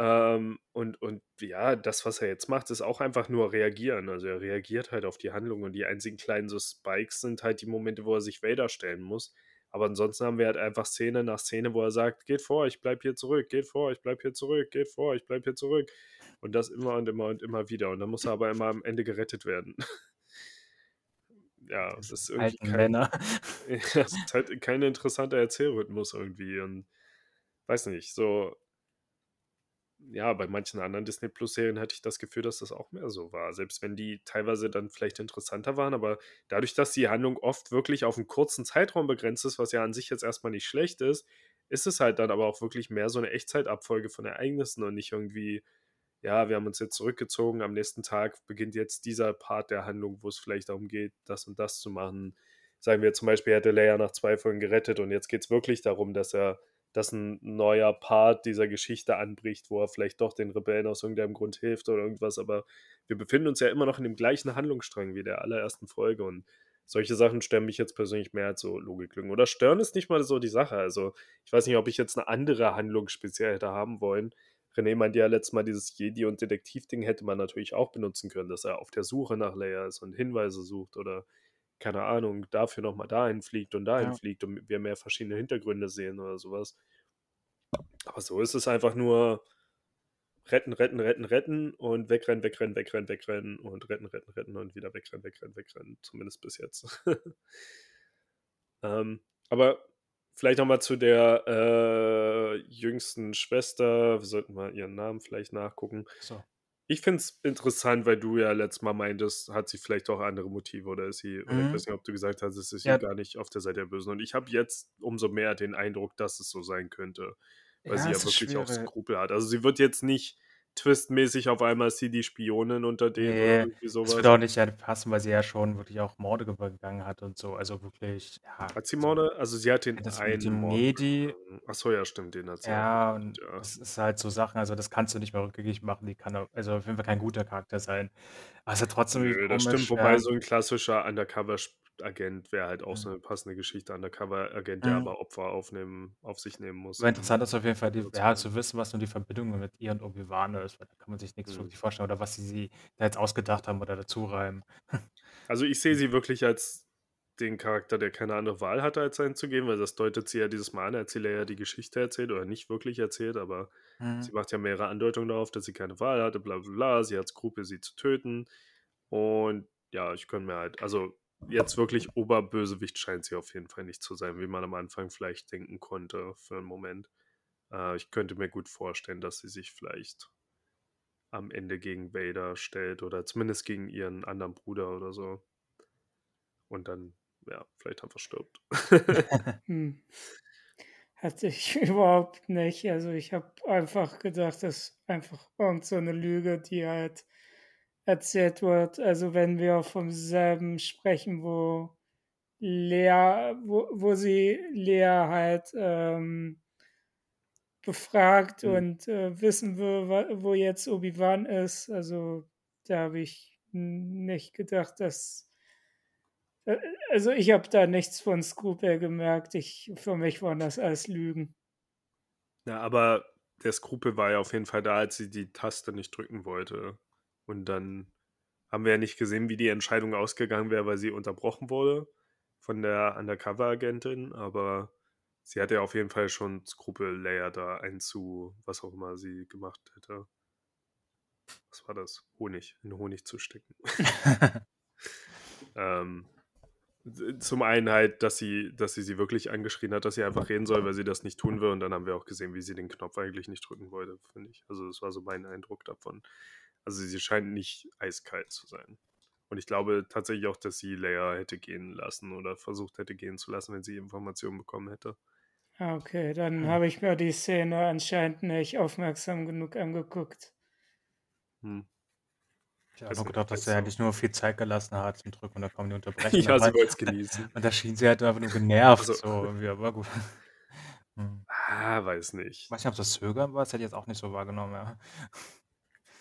Ähm, und und ja, das, was er jetzt macht, ist auch einfach nur reagieren. Also, er reagiert halt auf die Handlung und die einzigen kleinen so Spikes sind halt die Momente, wo er sich Vader stellen muss. Aber ansonsten haben wir halt einfach Szene nach Szene, wo er sagt: „Geht vor, ich bleibe hier zurück. Geht vor, ich bleibe hier zurück. Geht vor, ich bleibe hier zurück.“ Und das immer und immer und immer wieder. Und dann muss er aber immer am Ende gerettet werden. Ja, das ist irgendwie alten kein Männer. ja, es ist halt kein interessanter Erzählrhythmus irgendwie und weiß nicht, so ja, bei manchen anderen Disney-Plus-Serien hatte ich das Gefühl, dass das auch mehr so war. Selbst wenn die teilweise dann vielleicht interessanter waren, aber dadurch, dass die Handlung oft wirklich auf 'n kurzen Zeitraum begrenzt ist, was ja an sich jetzt erst mal nicht schlecht ist, ist es halt dann aber auch wirklich mehr so 'ne Echtzeitabfolge von Ereignissen und nicht irgendwie: „Ja, wir haben uns jetzt zurückgezogen, am nächsten Tag beginnt jetzt dieser Part der Handlung, wo es vielleicht darum geht, das und das zu machen.“ Sagen wir zum Beispiel, hätte Leia nach 2 Folgen gerettet und jetzt geht's wirklich darum, dass er dass 'n neuer Part dieser Geschichte anbricht, wo er vielleicht doch den Rebellen aus irgendeinem Grund hilft oder irgendwas, aber wir befinden uns ja immer noch in dem gleichen Handlungsstrang wie der allerersten Folge und solche Sachen stören mich jetzt persönlich mehr als so Logiklücken. Oder stören ist nicht mal so die Sache. Also, ich weiß nicht, ob ich jetzt 'ne andere Handlung speziell hätte haben wollen. René meinte ja letztes Mal, dieses Jedi und Detektiv-Ding hätte man natürlich auch benutzen können, dass er auf der Suche nach Leia ist und Hinweise sucht oder, keine Ahnung, dafür noch mal dahin fliegt und dahin Ja. fliegt und wir mehr verschiedene Hintergründe sehen oder so was. Aber so ist es einfach nur retten, retten, retten, retten und wegrennen, wegrennen, wegrennen, wegrennen und retten, retten, retten und wieder wegrennen, wegrennen, wegrennen, zumindest bis jetzt. Ähm, aber vielleicht noch mal zu der, äh, jüngsten Schwester. Wir sollten mal ihren Namen vielleicht nachgucken. Ach so. Ich finde es interessant, weil du ja letztes Mal meintest, hat sie vielleicht auch andere Motive oder ist sie oder ich Mhm. weiß nicht, ob du gesagt hast, ist sie Ja. gar nicht auf der Seite der Bösen. Und ich habe jetzt umso mehr den Eindruck, dass es so sein könnte, weil sie Ja, ja es ist wirklich auch. Skrupel hat. Also, sie wird jetzt nicht twistmäßig auf einmal ist sie die Spionin unter denen oder Ne, irgendwie so das was. auch nicht, passen, weil sie ja schon wirklich auch Morde begangen hat und so. Also, wirklich, ja, Hat sie also Morde? Also, sie hat den das einen dem Mord Medi begangen. Ach so, ja, stimmt, den hat sie Ja, und ja. das ist halt so Sachen also, das kannst du nicht mehr rückgängig machen. Die kann also, auf jeden Fall kein guter Charakter sein. Ja trotzdem Nö, das komisch, stimmt, wobei ja. so 'n klassischer Undercover-Sp Agent wäre halt auch so eine passende Geschichte, Undercover-Agent, der Mhm. aber Opfer aufnehmen, auf sich nehmen muss. Aber interessant ist auf jeden Fall, die, ja, zu wissen, was nun die Verbindung mit ihr und Obi-Wan ist, weil da kann man sich nichts Mhm. wirklich vorstellen oder was sie, sie da jetzt ausgedacht haben oder dazu reimen. Also ich sehe sie wirklich als den Charakter, der keine andere Wahl hatte, als einzugehen, weil das deutet sie ja dieses Mal an, als sie Leia die Geschichte erzählt oder nicht wirklich erzählt, aber Mhm. sie macht ja mehrere Andeutungen darauf, dass sie keine Wahl hatte, bla bla bla, sie hat Skrupel, sie zu töten und ja, ich könnte mir halt, also jetzt wirklich Oberbösewicht scheint sie auf jeden Fall nicht zu sein, wie man am Anfang vielleicht denken konnte für einen Moment. Äh, ich könnte mir gut vorstellen, dass sie sich vielleicht am Ende gegen Vader stellt oder zumindest gegen ihren anderen Bruder oder so. Und dann, ja, vielleicht einfach stirbt. Hm. Hatte ich überhaupt nicht. Also ich habe einfach gedacht, das ist einfach irgend so eine Lüge, die halt erzählt wird. Also wenn wir vom selben sprechen, wo Lea, wo, wo sie Lea halt ähm, befragt Hm. und äh, wissen will, wo jetzt Obi-Wan ist. Also da habe ich nicht gedacht, dass äh, also ich habe da nichts von Skrupel gemerkt. Ich, für mich waren das alles Lügen. Ja, aber der Skrupel war ja auf jeden Fall da, als sie die Taste nicht drücken wollte. Und dann haben wir ja nicht gesehen, wie die Entscheidung ausgegangen wäre, weil sie unterbrochen wurde von der Undercover-Agentin. Aber sie hatte ja auf jeden Fall schon Skrupel, Leia da einzu, was auch immer sie gemacht hätte. Was war das? Honig, in Honig zu stecken. ähm, zum einen halt, dass sie, dass sie sie wirklich angeschrien hat, dass sie einfach reden soll, weil sie das nicht tun will. Und dann haben wir auch gesehen, wie sie den Knopf eigentlich nicht drücken wollte, finde ich. Also das war so mein Eindruck davon. Also sie scheint nicht eiskalt zu sein. Und ich glaube tatsächlich auch, dass sie Leia hätte gehen lassen oder versucht hätte gehen zu lassen, wenn sie Informationen bekommen hätte. Ah, Okay, dann Hm. habe ich mir die Szene anscheinend nicht aufmerksam genug angeguckt. Hm. Ich habe nur gedacht, dass vielleicht er eigentlich nur viel Zeit gelassen hat zum Drücken und da kamen die Unterbrechungen. Ja, sie wollte es genießen. Und da schien sie halt einfach nur genervt. Also- so irgendwie, aber gut. Hm. Ah, weiß nicht. Weiß nicht, ob das Zögern war, das hätte ich jetzt auch nicht so wahrgenommen, ja.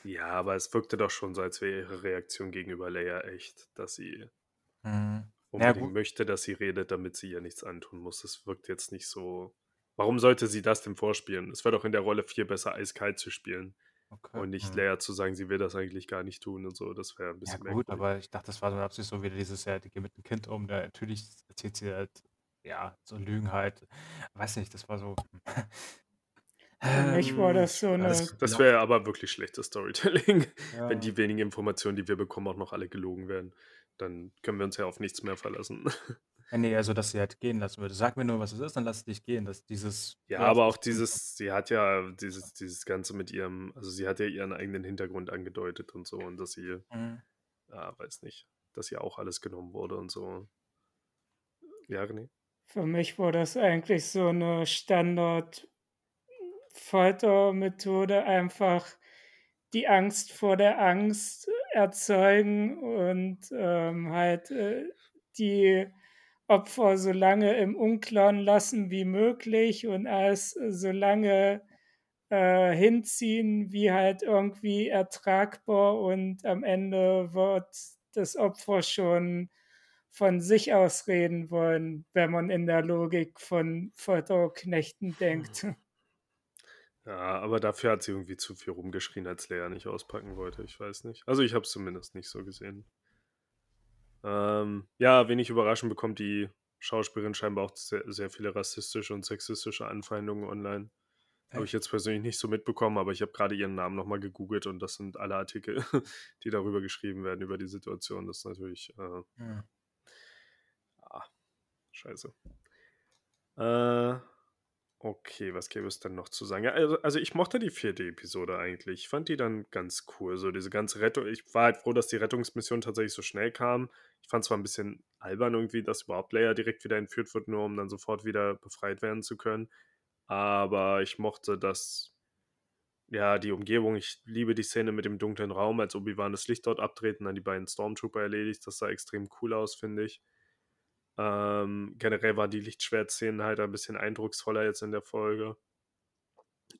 Ja, aber es wirkte doch schon so, als wäre ihre Reaktion gegenüber Leia echt, dass sie Hm. unbedingt gut. möchte, dass sie redet, damit sie ihr nichts antun muss. Es wirkt jetzt nicht so. Warum sollte sie das denn vorspielen? Es wäre doch in der Rolle viel besser, eiskalt zu spielen Okay. und nicht hm. Leia zu sagen, sie will das eigentlich gar nicht tun und so. Das wäre ein Ja bisschen gut, merkwürdig. aber ich dachte, das war so absichtlich so wieder dieses, ja, die geht mit dem Kind um, da natürlich erzählt sie halt, ja, so Lügen halt. Weiß nicht, das war so. Für mich war Ähm, das so ja, eine- Das, das wäre aber wirklich schlechtes Storytelling. ja. Wenn die wenigen Informationen, die wir bekommen, auch noch alle gelogen werden. Dann können wir uns ja auf nichts mehr verlassen. Ja, nee, also dass sie halt gehen lassen würde. Sag mir nur, was es ist, dann lass dich gehen. Dass dieses. Ja, hast aber auch dieses, sie hat ja dieses, dieses Ganze mit ihrem, also sie hat ja ihren eigenen Hintergrund angedeutet und so und dass sie, Mhm. ja, weiß nicht, dass ihr auch alles genommen wurde und so. Ja, René? Für mich war das eigentlich so eine Standard-Foltermethode, einfach die Angst vor der Angst erzeugen und ähm, halt äh, die Opfer so lange im Unklaren lassen wie möglich und alles so lange äh, hinziehen, wie halt irgendwie ertragbar und am Ende wird das Opfer schon von sich aus reden wollen, wenn man in der Logik von Folterknechten denkt. Ja, aber dafür hat sie irgendwie zu viel rumgeschrien, als Lea nicht auspacken wollte. Ich weiß nicht. Also ich habe es zumindest nicht so gesehen. Ähm, ja, wenig überraschend bekommt die Schauspielerin scheinbar auch sehr, sehr viele rassistische und sexistische Anfeindungen online. Habe ich jetzt persönlich nicht so mitbekommen, aber ich habe gerade ihren Namen nochmal gegoogelt und das sind alle Artikel, die darüber geschrieben werden, über die Situation. Das ist natürlich äh, Mhm. ah, scheiße. Äh, okay, was gäbe es denn noch zu sagen? Ja, also, also ich mochte die vierte Episode eigentlich. Ich fand die dann ganz cool. So diese ganze Rettung. Ich war halt froh, dass die Rettungsmission tatsächlich so schnell kam. Ich fand zwar ein bisschen albern irgendwie, dass überhaupt Leia direkt wieder entführt wird, nur um dann sofort wieder befreit werden zu können. Aber ich mochte das, ja, die Umgebung. Ich liebe die Szene mit dem dunklen Raum, als Obi-Wan das Licht dort abdreht und dann die beiden Stormtrooper erledigt. Das sah extrem cool aus, finde ich. Ähm, generell waren die Lichtschwertszenen halt ein bisschen eindrucksvoller jetzt in der Folge.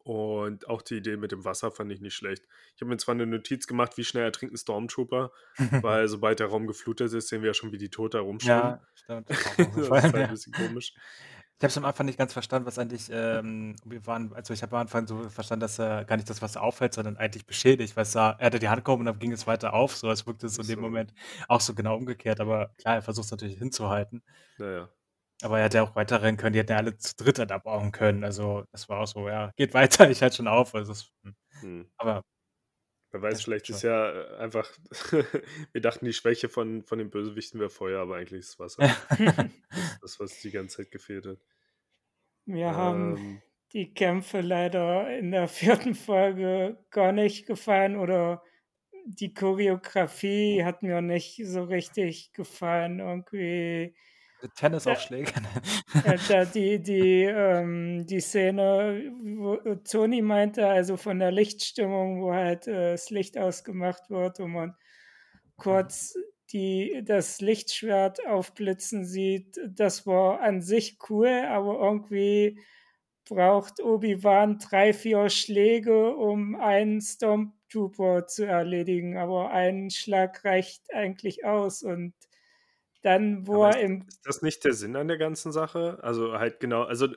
Und auch die Idee mit dem Wasser fand ich nicht schlecht. Ich habe mir zwar eine Notiz gemacht, wie schnell ertrinkt ein Stormtrooper, weil sobald der Raum geflutet ist, sehen wir ja schon, wie die Tote herumschwimmen. Ja, stimmt. Das, das ist halt ein bisschen komisch. Ich habe es am Anfang nicht ganz verstanden, was eigentlich, ähm, wir waren, also ich habe am Anfang so verstanden, dass er gar nicht das Wasser auffällt, sondern eigentlich beschädigt, weil er, er hatte die Hand gehoben und dann ging es weiter auf, so als wirkte es in dem Moment auch so genau umgekehrt, aber klar, er versucht es natürlich hinzuhalten. Naja. Aber er hätte ja auch weiterrennen können, die hätten ja alle zu dritt abbauen können. Also, das war auch so, ja, geht weiter, ich halte schon auf. Also, das, hm. hm. Aber Wer weiß, vielleicht ist ja äh, einfach, wir dachten, die Schwäche von, von den Bösewichten wäre Feuer, aber eigentlich ist es Wasser. das, das, was die ganze Zeit gefehlt hat. Mir ähm, haben die Kämpfe leider in der vierten Folge gar nicht gefallen oder die Choreografie hat mir nicht so richtig gefallen. Irgendwie Tennisaufschläge. Äh, die, die, ähm, die Szene, wo Toni meinte, also von der Lichtstimmung, wo halt äh, das Licht ausgemacht wird und man kurz die, das Lichtschwert aufblitzen sieht, das war an sich cool, aber irgendwie braucht Obi-Wan drei, vier Schläge, um einen Stormtrooper zu erledigen, aber ein Schlag reicht eigentlich aus und dann, wo Aber er im. Ist das nicht der Sinn an der ganzen Sache? Also halt genau, also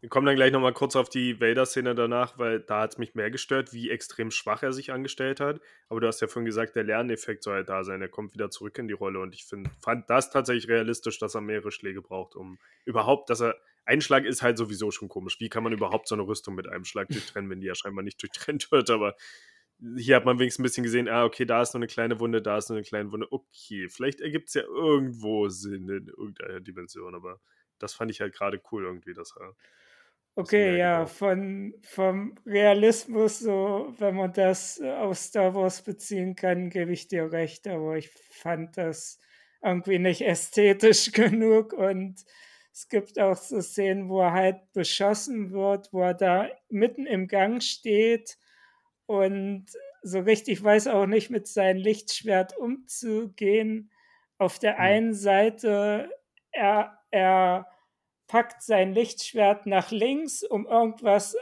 wir kommen dann gleich nochmal kurz auf die Vader-Szene danach, weil da hat es mich mehr gestört, wie extrem schwach er sich angestellt hat. Aber du hast ja vorhin gesagt, der Lerneffekt soll halt da sein. Er kommt wieder zurück in die Rolle. Und ich find, fand das tatsächlich realistisch, dass er mehrere Schläge braucht, um überhaupt, dass er. Ein Schlag ist halt sowieso schon komisch. Wie kann man überhaupt so eine Rüstung mit einem Schlag durchtrennen, wenn die ja scheinbar nicht durchtrennt wird? Aber hier hat man wenigstens ein bisschen gesehen, ah, okay, da ist nur eine kleine Wunde, da ist nur eine kleine Wunde. Okay, vielleicht ergibt es ja irgendwo Sinn in irgendeiner Dimension, aber das fand ich halt gerade cool irgendwie, dass er. Okay, ja, von, vom Realismus, so, wenn man das auf Star Wars beziehen kann, gebe ich dir recht, aber ich fand das irgendwie nicht ästhetisch genug und es gibt auch so Szenen, wo er halt beschossen wird, wo er da mitten im Gang steht und so richtig weiß auch nicht mit seinem Lichtschwert umzugehen. Auf der hm. einen Seite, er, er packt sein Lichtschwert nach links, um irgendwas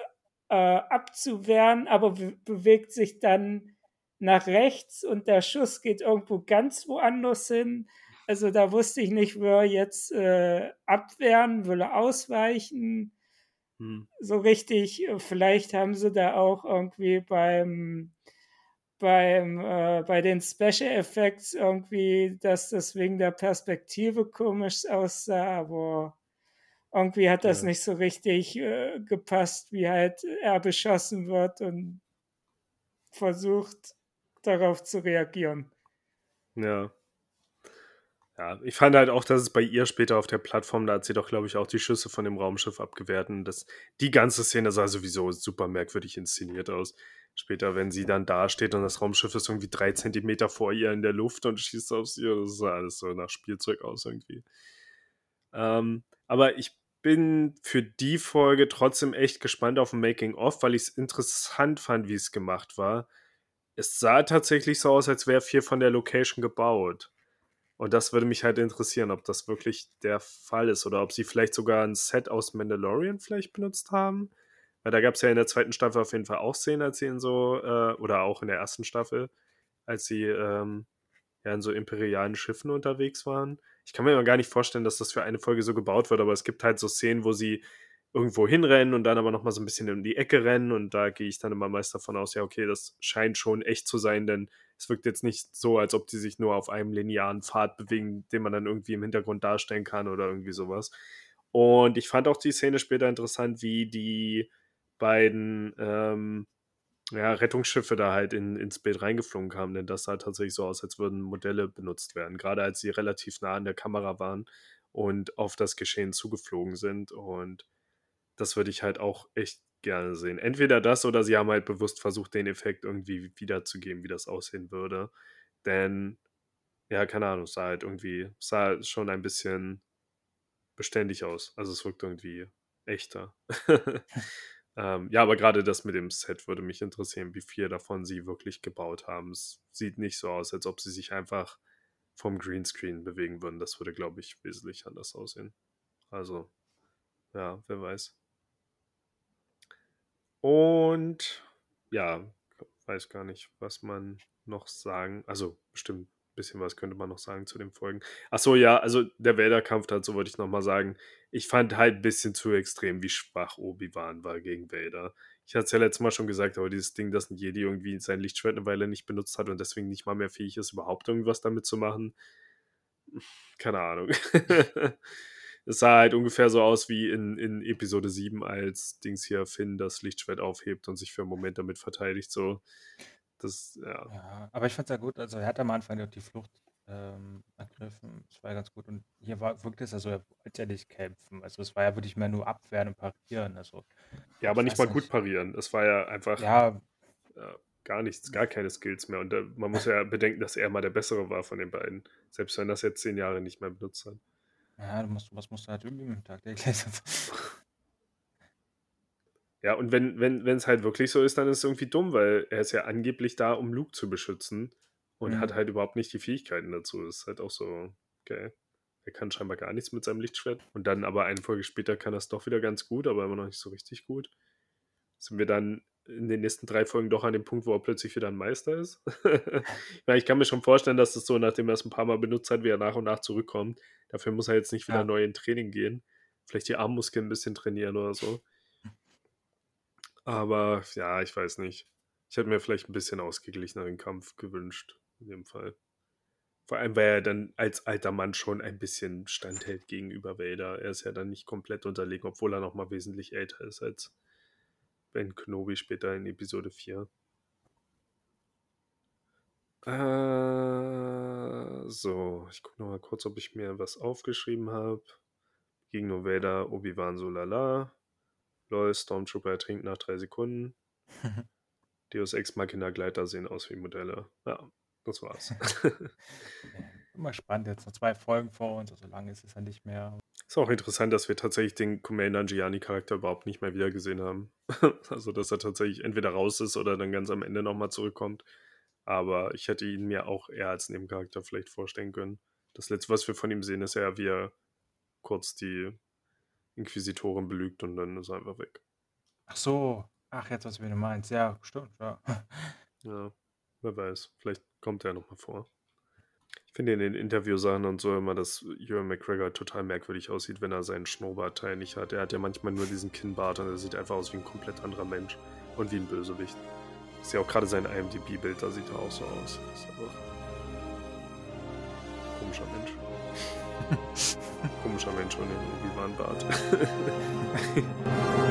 äh, abzuwehren, aber bewegt sich dann nach rechts und der Schuss geht irgendwo ganz woanders hin. Also da wusste ich nicht, will er jetzt äh, abwehren, will er ausweichen. Hm. So richtig, äh, vielleicht haben sie da auch irgendwie beim, beim äh, bei den Special Effects irgendwie, dass das wegen der Perspektive komisch aussah, aber irgendwie hat das ja. nicht so richtig äh, gepasst, wie halt er beschossen wird und versucht darauf zu reagieren. Ja. Ja, ich fand halt auch, dass es bei ihr später auf der Plattform, da hat sie doch, glaube ich, auch die Schüsse von dem Raumschiff abgewehrt. Und das, die ganze Szene sah sowieso super merkwürdig inszeniert aus. Später, wenn sie dann da steht und das Raumschiff ist irgendwie drei Zentimeter vor ihr in der Luft und schießt auf sie, das sah alles so nach Spielzeug aus irgendwie. Ähm, aber ich bin für die Folge trotzdem echt gespannt auf ein Making-of, weil ich es interessant fand, wie es gemacht war. Es sah tatsächlich so aus, als wäre viel von der Location gebaut. Und das würde mich halt interessieren, ob das wirklich der Fall ist oder ob sie vielleicht sogar ein Set aus Mandalorian vielleicht benutzt haben. Weil da gab es ja in der zweiten Staffel auf jeden Fall auch Szenen, als sie in so, äh, oder auch in der ersten Staffel, als sie ähm, ja in so imperialen Schiffen unterwegs waren. Ich kann mir immer gar nicht vorstellen, dass das für eine Folge so gebaut wird, aber es gibt halt so Szenen, wo sie irgendwo hinrennen und dann aber nochmal so ein bisschen in die Ecke rennen und da gehe ich dann immer meist davon aus, ja, okay, das scheint schon echt zu sein, denn es wirkt jetzt nicht so, als ob die sich nur auf einem linearen Pfad bewegen, den man dann irgendwie im Hintergrund darstellen kann oder irgendwie sowas. Und ich fand auch die Szene später interessant, wie die beiden ähm, ja, Rettungsschiffe da halt in, ins Bild reingeflogen kamen, denn das sah tatsächlich so aus, als würden Modelle benutzt werden, gerade als sie relativ nah an der Kamera waren und auf das Geschehen zugeflogen sind. Und das würde ich halt auch echt gerne sehen. Entweder das oder sie haben halt bewusst versucht, den Effekt irgendwie wiederzugeben, wie das aussehen würde. Denn, ja, keine Ahnung, sah halt irgendwie, sah schon ein bisschen beständig aus. Also es wirkt irgendwie echter. ähm, ja, aber gerade das mit dem Set würde mich interessieren, wie viel davon sie wirklich gebaut haben. Es sieht nicht so aus, als ob sie sich einfach vom Greenscreen bewegen würden. Das würde, glaube ich, wesentlich anders aussehen. Also, ja, wer weiß. Und ja, weiß gar nicht, was man noch sagen. Also bestimmt ein bisschen was könnte man noch sagen zu den Folgen. Achso, ja, also der Vader-Kampf dazu wollte ich nochmal sagen. Ich fand halt ein bisschen zu extrem, wie schwach Obi-Wan war gegen Vader. Ich hatte es ja letztes Mal schon gesagt, aber dieses Ding, dass ein Jedi irgendwie sein Lichtschwert eine Weile nicht benutzt hat und deswegen nicht mal mehr fähig ist, überhaupt irgendwas damit zu machen. Keine Ahnung. es sah halt ungefähr so aus wie in, in Episode 7, als Dings hier Finn das Lichtschwert aufhebt und sich für einen Moment damit verteidigt. So, das, ja. Ja, aber ich fand es ja gut. Also, er hat am Anfang die Flucht ähm, ergriffen. Das war ja ganz gut. Und hier war, wirkte es ja so, er wollte ja nicht kämpfen. Also, es war ja wirklich mehr nur abwehren und parieren. Also, ja, aber nicht mal gut parieren. Es war ja einfach ja, ja, gar nichts, gar keine Skills mehr. Und da, man muss ja bedenken, dass er mal der Bessere war von den beiden. Selbst wenn das jetzt zehn Jahre nicht mehr benutzt hat. Ja, du musst, was musst du halt üben tagtäglich. Ja, und wenn wenn es halt wirklich so ist, dann ist es irgendwie dumm, weil er ist ja angeblich da, um Luke zu beschützen und mhm. hat halt überhaupt nicht die Fähigkeiten dazu. Das ist halt auch so, okay. Er kann scheinbar gar nichts mit seinem Lichtschwert. Und dann aber eine Folge später kann er es doch wieder ganz gut, aber immer noch nicht so richtig gut. Sind wir dann in den nächsten drei Folgen doch an dem Punkt, wo er plötzlich wieder ein Meister ist. ich, meine, ich kann mir schon vorstellen, dass das so, nachdem er es ein paar Mal benutzt hat, wie er nach und nach zurückkommt. Dafür muss er jetzt nicht wieder ja. neu in Training gehen. Vielleicht die Armmuskeln ein bisschen trainieren oder so. Aber ja, ich weiß nicht. Ich hätte mir vielleicht ein bisschen ausgeglicheneren Kampf gewünscht, in dem Fall. Vor allem, weil er dann als alter Mann schon ein bisschen standhält gegenüber Vader. Er ist ja dann nicht komplett unterlegen, obwohl er noch mal wesentlich älter ist als Ben Kenobi später in Episode 4. Äh, so, ich gucke noch mal kurz, ob ich mir was aufgeschrieben habe. Gegen Vader, Obi-Wan so lala. Lol, Stormtrooper ertrinkt nach drei Sekunden. Deus Ex Machina Gleiter sehen aus wie Modelle. Ja, das war's. Immer spannend, jetzt noch zwei Folgen vor uns, also lange ist es ja nicht mehr. Ist auch interessant, dass wir tatsächlich den Kumail Nanjiani-Charakter überhaupt nicht mehr wiedergesehen haben. also, dass er tatsächlich entweder raus ist oder dann ganz am Ende nochmal zurückkommt. Aber ich hätte ihn mir auch eher als Nebencharakter vielleicht vorstellen können. Das letzte, was wir von ihm sehen, ist ja, wie er kurz die Inquisitorin belügt und dann ist er einfach weg. Ach so. Ach, jetzt, was du meinst. Ja, stimmt, ja. Ja, wer weiß. Vielleicht kommt er nochmal vor. Ich finde in den Interviewsachen und so immer, dass Ewan McGregor total merkwürdig aussieht, wenn er seinen Schnurrbartteil nicht hat. Er hat ja manchmal nur diesen Kinnbart und er sieht einfach aus wie ein komplett anderer Mensch und wie ein Bösewicht. Ist ja auch gerade sein IMDb-Bild, da sieht er auch so aus. Ist einfach komischer Mensch. Komischer Mensch ohne Obi-Wan-Bart.